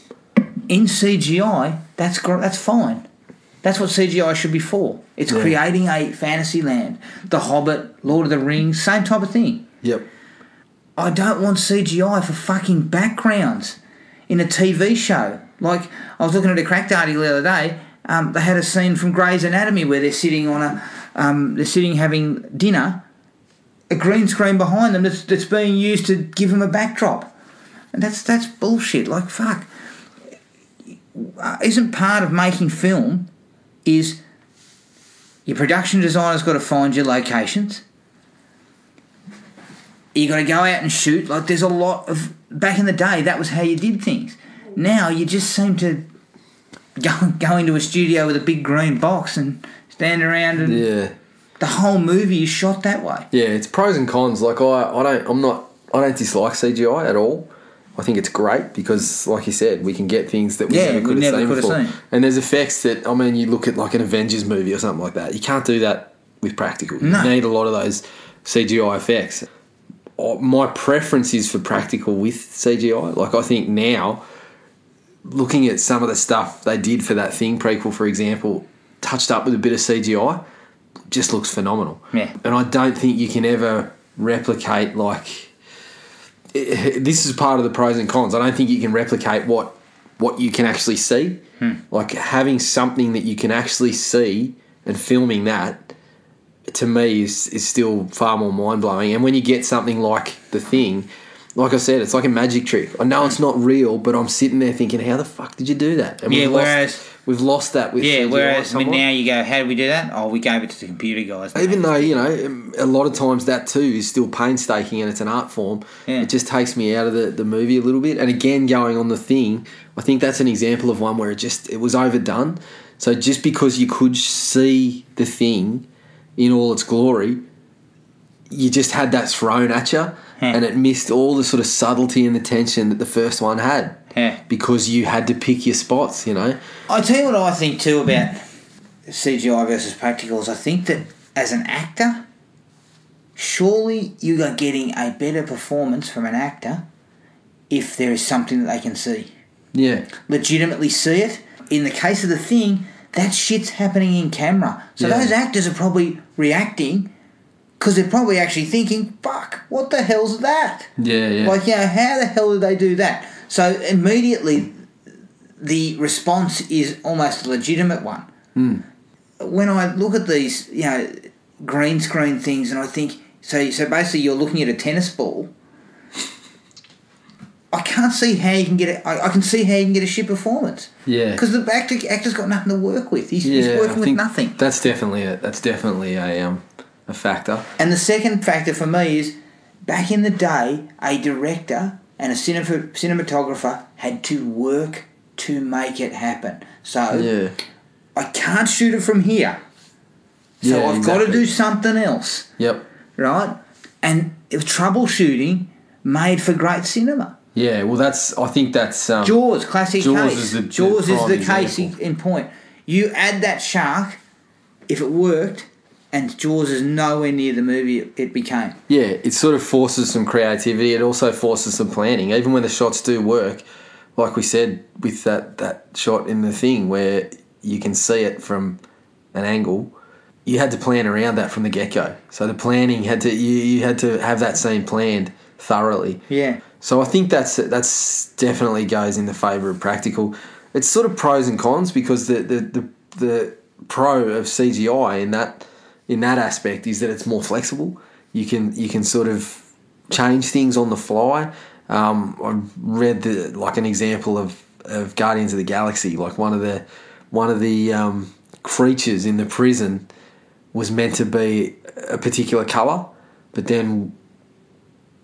In CGI, that's gr- that's fine. That's what CGI should be for. It's Yeah. creating a fantasy land. The Hobbit, Lord of the Rings, same type of thing. Yep. I don't want CGI for fucking backgrounds in a TV show. Like I was looking at a cracked article the other day. Um, they had a scene from Grey's Anatomy where they're sitting on a, um, they're sitting having dinner. A green screen behind them that's, that's being used to give them a backdrop, and that's that's bullshit. Like fuck, Uh, isn't part of making film is your production designer's got to find your locations you got to go out and shoot. Like there's a lot of back in the day that was how you did things. Now you just seem to go go into a studio with a big green box and stand around and Yeah. The whole movie is shot that way. Yeah, it's pros and cons. Like I, I don't, I'm not, I don't dislike CGI at all. I think it's great because, like you said, we can get things that we Yeah, never we could have never seen could have before. seen. And there's effects that I mean, you look at like an Avengers movie or something like that. You can't do that with practical. No. You need a lot of those CGI effects. My preference is for practical with CGI. Like I think now, looking at some of the stuff they did for that Thing prequel, for example, touched up with a bit of CGI, just looks phenomenal. Yeah. And I don't think you can ever replicate like this is part of the pros and cons. I don't think you can replicate what what you can actually see. Hmm. Like having something that you can actually see and filming that to me is is still far more mind blowing. And when you get something like the thing, like I said, it's like a magic trick. I know it's not real, but I'm sitting there thinking, how the fuck did you do that? And Yeah, whereas- we've lost that with Yeah, whereas I mean, now you go, how do we do that? Oh, we gave it to the computer guys. Even though you know a lot of times that too is still painstaking and it's an art form, Yeah. it just takes me out of the, the movie a little bit. And again, going on the thing, I think that's an example of one where it just it was overdone. So just because you could see the thing in all its glory, you just had that thrown at you, and it missed all the sort of subtlety and the tension that the first one had. Yeah. Because you had to pick your spots, you know. I tell you what I think too about CGI versus practicals. I think that as an actor, surely you are getting a better performance from an actor if there is something that they can see. Yeah. legitimately see it. In the case of the thing, that shit's happening in camera. So Yeah. those actors are probably reacting because they're probably actually thinking, fuck, what the hell's that? Yeah, yeah. Like, you know, how the hell did they do that? So immediately the response is almost a legitimate one. Hmm. When I look at these, you know, green screen things and I think, so, so basically you're looking at a tennis ball I can't see how you can get it. I, I can see how you can get a shit performance. Yeah. Because the actor actor's got nothing to work with. He's, he's I working with nothing. That's definitely a that's definitely a um a factor. And the second factor for me is back in the day, a director and a cinema, cinematographer had to work to make it happen. So Yeah. I can't shoot it from here. So Yeah, I've got to do something else, Yep. right? And if troubleshooting made for great cinema. Yeah. Well, that's I think that's um, Jaws, classic Jaws case. is the- the is the case example. in point. You add that shark, if it worked, and Jaws is nowhere near the movie it, became. Yeah, it sort of forces some creativity. It also forces some planning. Even when the shots do work, like we said with that, that shot in the thing where you can see it from an angle, you had to plan around that from the get go. So the planning had to you, you had to have that scene planned thoroughly. Yeah. So I think that's that's definitely goes in the favour of practical. It's sort of pros and cons because the the, the, the pro of CGI in that in that aspect is that it's more flexible. You can you can sort of change things on the fly. Um, I read the like an example of, of Guardians of the Galaxy, like one of the one of the um, creatures in the prison was meant to be a particular color, but then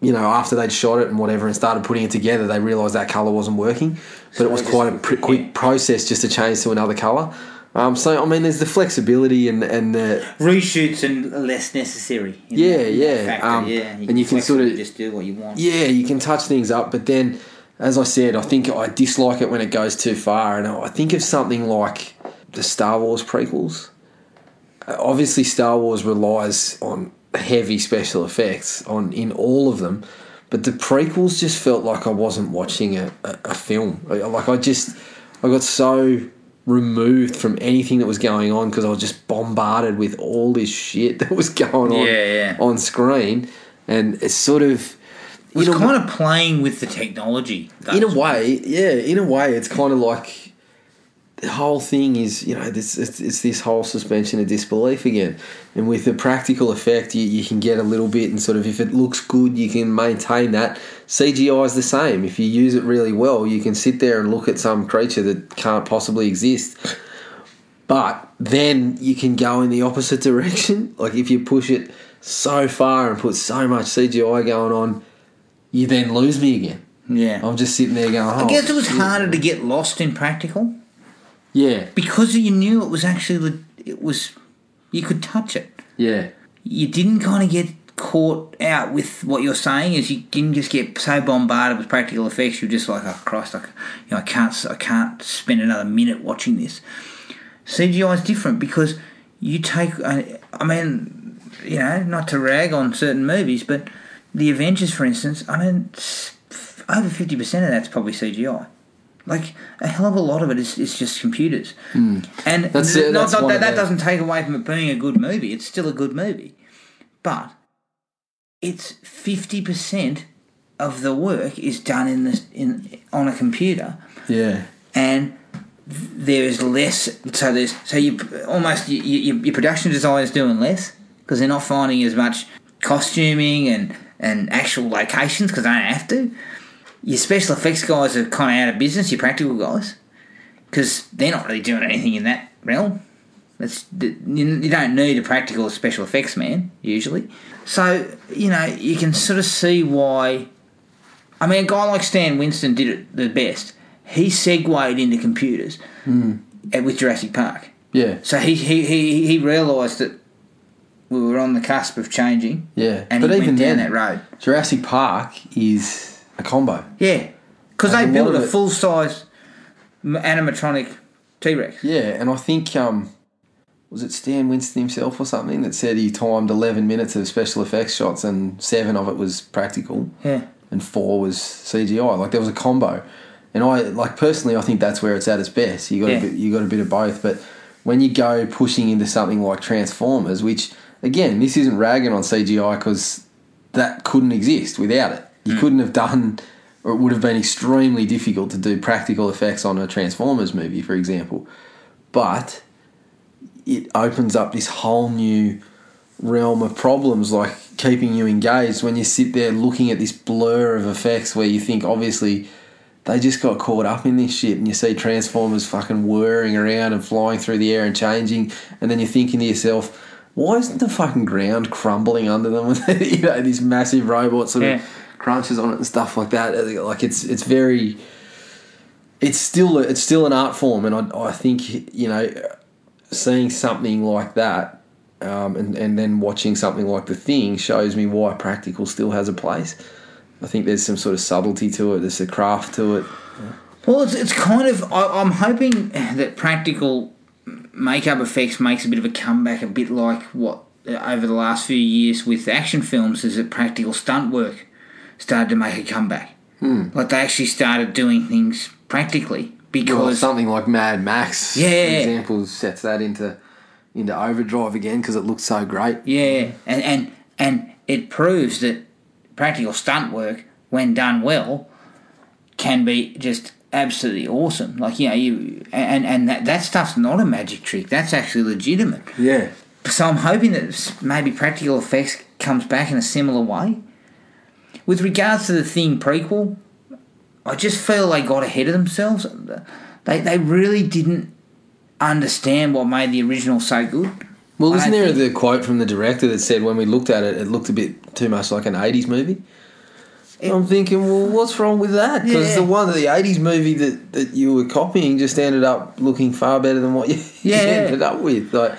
you know, after they'd shot it and whatever and started putting it together, they realised that colour wasn't working. But it was quite a pr- quick process just to change to another colour. Um, so I mean, there's the flexibility and and the Reshoots and less necessary. in Yeah, that- yeah, that um, yeah. and you can sort of- just do what you want. yeah, you can touch things up. But then, as I said, I think I dislike it when it goes too far. And I think of something like the Star Wars prequels. Uh, Obviously, Star Wars relies on heavy special effects on in all of them, but the prequels just felt like I wasn't watching a, a, a film. Like I just I got so removed from anything that was going on because I was just bombarded with all this shit that was going on Yeah, yeah. on screen, and it's sort of It was in a- kind of playing with the technology. in a way, yeah, in a way, it's kind of like the whole thing is, you know, this it's, it's this whole suspension of disbelief again. And with the practical effect, you, you can get a little bit, and sort of if it looks good, you can maintain that. CGI is the same. If you use it really well, you can sit there and look at some creature that can't possibly exist. But then you can go in the opposite direction. Like if you push it so far and put so much CGI going on, you then lose me again. Yeah. I'm just sitting there going, oh, I guess oh, it was shit." harder to get lost in practical Yeah, because you knew it was actually it was you could touch it. yeah, You didn't kind of get caught out with what you're saying. Is you didn't just get so bombarded with practical effects. You're just like, oh Christ, I, you know, I can't I can't spend another minute watching this. CGI is different because you take. Uh, I mean, you know, not to rag on certain movies, but the Avengers, for instance. I mean, over fifty percent of that's probably CGI. Like a hell of a lot of it is, is just computers, and Hmm. That's th- it, that's not that that doesn't take away from it being a good movie. It's still a good movie, but it's fifty percent of the work is done in this in on a computer yeah, and there is less. So there's so you almost you, you, your production design is doing less because they're not finding as much costuming and and actual locations because they don't have to. Your special effects guys are kind of out of business. Your practical guys because they're not really doing anything in that realm. It's, you don't need a practical special effects man usually. So you know you can sort of see why. I mean, a guy like Stan Winston did it the best. He segued into computers uh, with Jurassic Park. yeah, So he he, he, he realised that we were on the cusp of changing, yeah. and but he even went down then, that road. Jurassic Park is a combo. Yeah, because they built a it- full size animatronic T Rex. Yeah, and I think um, was it Stan Winston himself or something that said he timed eleven minutes of special effects shots and seven of it was practical Yeah, and four was CGI. Like there was a combo, and I like personally, I think that's where it's at its best. You got Yeah. a bit, you got a bit of both, but when you go pushing into something like Transformers, which again, this isn't ragging on CGI because that couldn't exist without it. You hmm. couldn't have done, or it would have been extremely difficult to do practical effects on a Transformers movie, for example. But it opens up this whole new realm of problems like keeping you engaged when you sit there looking at this blur of effects where you think obviously they just got caught up in this shit and you see transformers fucking whirring around and flying through the air and changing and then you're thinking to yourself why isn't the fucking ground crumbling under them with you know this massive robot sort Yeah. Crunches on it and stuff like that like it's it's very it's still it's still an art form and I, I think you know seeing something like that um, and, and then watching something like the thing shows me why practical still has a place I think there's some sort of subtlety to it there's a craft to it Well, it's, it's kind of. I, I'm hoping that practical makeup effects makes a bit of a comeback, a bit like what uh, over the last few years with action films is that practical stunt work started to make a comeback. Hmm. Like they actually started doing things practically Well, because something like Mad Max Yeah. for example sets that into into overdrive again because it looks so great yeah, and and and it proves that practical stunt work, when done well, can be just absolutely awesome. Like you know, you and and that that stuff's not a magic trick. That's actually legitimate. yeah So I'm hoping that maybe practical effects comes back in a similar way. With regards to the Thing prequel, I just feel they got ahead of themselves. They they really didn't understand what made the original so good. Well, isn't there the quote from the director that said when we looked at it, it looked a bit too much like an '80s movie? I'm thinking, well, what's wrong with that? Because Yeah. the one, the '80s movie that, that you were copying, just ended up looking far better than what you, you Yeah. ended up with. Like,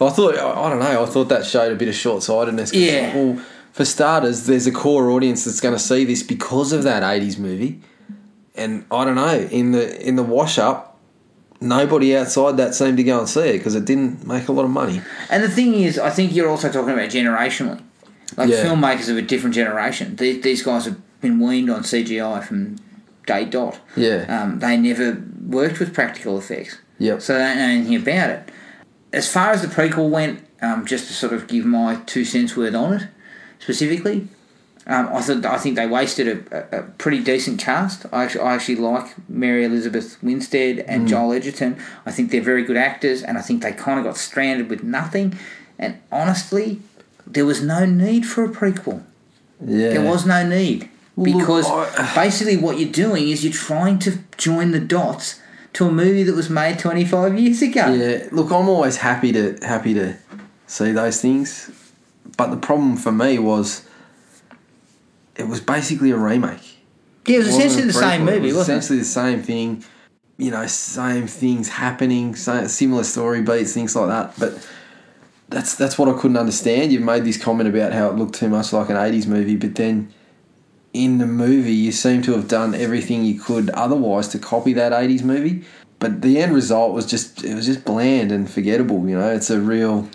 I thought, I, I don't know, I thought that showed a bit of short sightedness. Yeah. Well, for starters, there's a core audience that's going to see this because of that '80s movie, and I don't know in the in the wash up. Nobody outside that seemed to go and see it because it didn't make a lot of money. And the thing is, I think you're also talking about generationally. Like Yeah. filmmakers of a different generation. These, these guys have been weaned on CGI from day dot. Yeah. Um, they never worked with practical effects. Yep. So they don't know anything about it. As far as the prequel went, um, just to sort of give my two cents worth on it, specifically, um, I thought I think they wasted a, a, pretty decent cast. I actually, I actually like Mary Elizabeth Winstead Mm. and Joel Edgerton. I think they're very good actors, and I think they kind of got stranded with nothing. And honestly, there was no need for a prequel. Yeah. There was no need Well, look, because I- basically what you're doing is you're trying to join the dots to a movie that was made 25 years ago. Yeah, look, I'm always happy to happy to see those things, but the problem for me was it was basically a remake. Yeah, it was It essentially the same movie, It was wasn't it? essentially the same thing. You know, same things happening, sa- similar story beats, things like that. But that's that's what I couldn't understand. You've made this comment about how it looked too much like an '80s movie, but then in the movie, you seem to have done everything you could otherwise to copy that '80s movie. But the end result was just it was just bland and forgettable. You know, it's a real,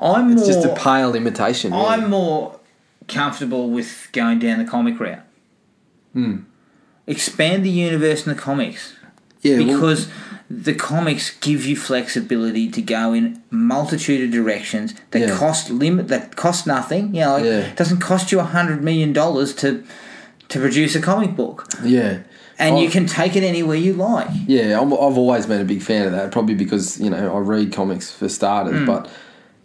I'm it's more, just a pale imitation. really. I'm more comfortable with going down the comic route. Hmm. Expand the universe in the comics. yeah, well- because the comics give you flexibility to go in multitude of directions that Yeah. cost limit that cost nothing. You know, like, Yeah. it doesn't cost you a hundred million dollars to to produce a comic book, yeah. and Oh. you can take it anywhere you like. Yeah, I'm, I've always been a big fan of that. Probably because you know I read comics for starters, but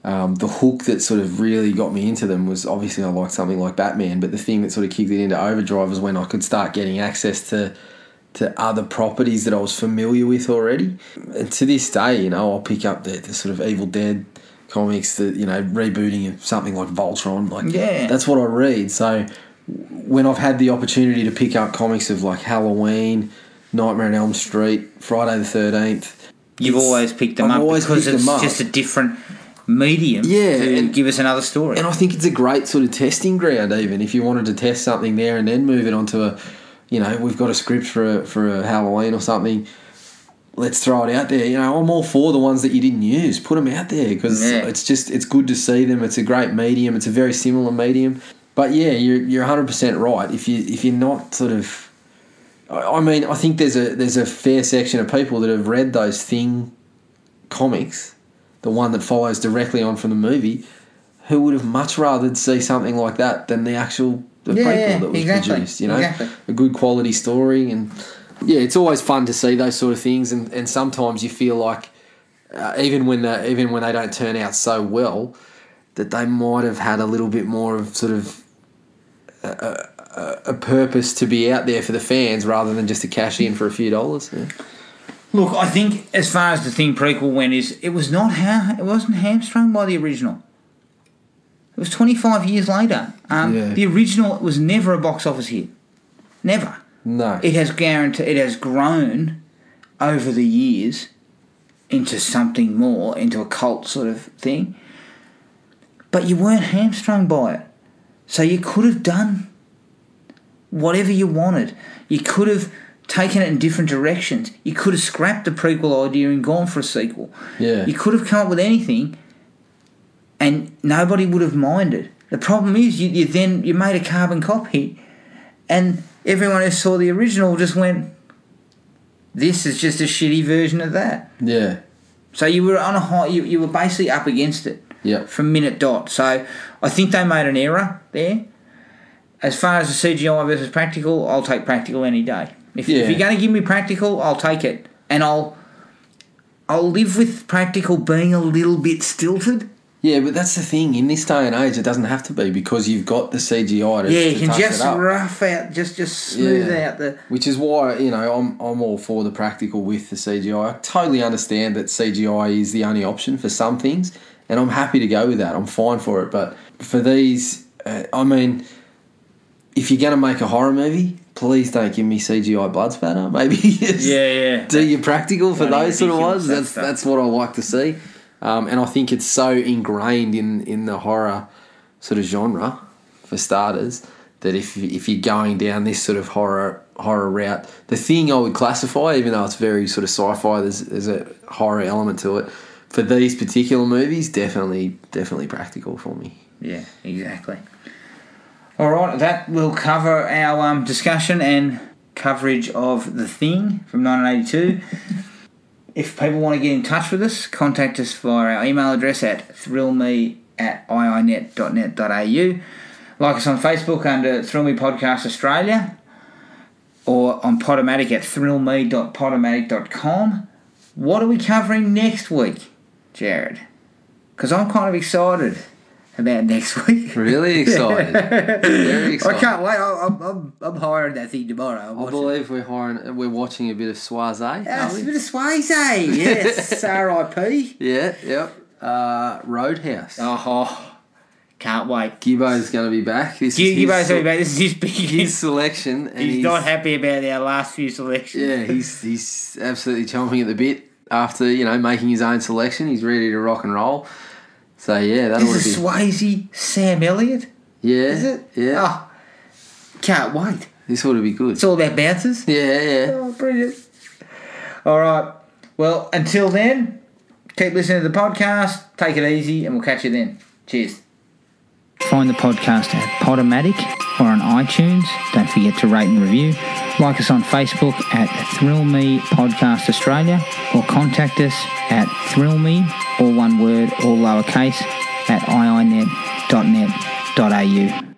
um, the hook that sort of really got me into them was obviously I liked something like Batman. But the thing that sort of kicked it into overdrive was when I could start getting access to to other properties that I was familiar with already. And to this day, you know, I'll pick up the, the sort of Evil Dead comics, the you know rebooting of something like Voltron. Like Yeah. that's what I read. So when I've had the opportunity to pick up comics of like Halloween, Nightmare on Elm Street, Friday the Thirteenth, You've always picked them I've up always because it's them up. just a different medium Yeah, to and- give us another story. and I think it's a great sort of testing ground. Even if you wanted to test something there and then move it onto a, you know, we've got a script for a, for a Halloween or something. Let's throw it out there. You know, I'm all for the ones that you didn't use. Put them out there because Yeah. it's just it's good to see them. It's a great medium. It's a very similar medium. But yeah, you're you're 100 percent right. If you if you're not sort of, I I mean, I think there's a there's a fair section of people that have read those thing comics, the one that follows directly on from the movie, who would have much rather see something like that than the actual the Yeah, prequel yeah, that was exactly, produced. You know, exactly. a good quality story, and yeah, it's always fun to see those sort of things. And, and sometimes you feel like uh, even when they, even when they don't turn out so well, that they might have had a little bit more of sort of a, a, a purpose to be out there for the fans rather than just to cash in for a few dollars. Yeah. Look, I think as far as the thing prequel went, is it was not ha- it wasn't hamstrung by the original. It was twenty five years later. Um, Yeah. The original was never a box office hit, never. No. It has guaranteed it has grown over the years into something more, into a cult sort of thing. But you weren't hamstrung by it, so you could have done whatever you wanted. You could have taken it in different directions. You could have scrapped the prequel idea and gone for a sequel. Yeah. You could have come up with anything, and nobody would have minded. The problem is, you, you then you made a carbon copy, and everyone who saw the original just went, "This is just a shitty version of that." yeah. So you were on a high. You, you were basically up against it Yep. from minute dot. So I think they made an error there. As far as the CGI versus practical, I'll take practical any day. If, Yeah. if you're going to give me practical, I'll take it, and I'll I'll live with practical being a little bit stilted. Yeah, but that's the thing. In this day and age, it doesn't have to be because you've got the CGI to, Yeah, to you can just rough out, just just smooth Yeah. out the. Which is why you know I'm I'm all for the practical with the CGI. I totally understand that CGI is the only option for some things, and I'm happy to go with that. I'm fine for it. But for these, uh, I mean, if you're going to make a horror movie, please don't give me CGI blood spatter. Maybe just Yeah, yeah. do your practical for Bloody those sort of ones. That's stuff. that's what I like to see, um, and I think it's so ingrained in in the horror sort of genre for starters that if if you're going down this sort of horror horror route, the thing I would classify, even though it's very sort of sci-fi, there's there's a horror element to it. For these particular movies, definitely definitely practical for me. Yeah, exactly. All right, that will cover our um, discussion and coverage of The Thing from 1982. if people want to get in touch with us, contact us via our email address at thrillme at iinet.net.au. Like us on Facebook under Thrill Me Podcast Australia or on Podomatic at thrillme.podomatic.com. What are we covering next week, Jared? Because I'm kind of excited about next week. Really excited. Very excited. I can't wait. I'm, I'm, I'm hiring that thing tomorrow. I'm I watching- believe we're hiring, we're watching a bit of Swayze. Yes, are a bit of Swayze. Yes, R.I.P. Yeah, yep. Uh, Roadhouse. Oh, can't wait. Gibbo's going to be back. This Give, is give his, us back. This is his big. his selection, and he's, he's, not happy about our last few selections. Yeah, he's he's absolutely chomping at the bit after you know making his own selection. He's ready to rock and roll. So yeah, that ought This to is be Swayze Sam Elliott. yeah, Is it? yeah. Oh, can't wait. This ought to be good. It's all about bouncers. Yeah, yeah. Oh, brilliant. All right. Well, until then, keep listening to the podcast. Take it easy, and we'll catch you then. Cheers. Find the podcast at Podomatic or on iTunes. Don't forget to rate and review. Like us on Facebook at Thrill Me Podcast Australia or contact us at Thrill Me, all one word, all lowercase, at iinet.net.au.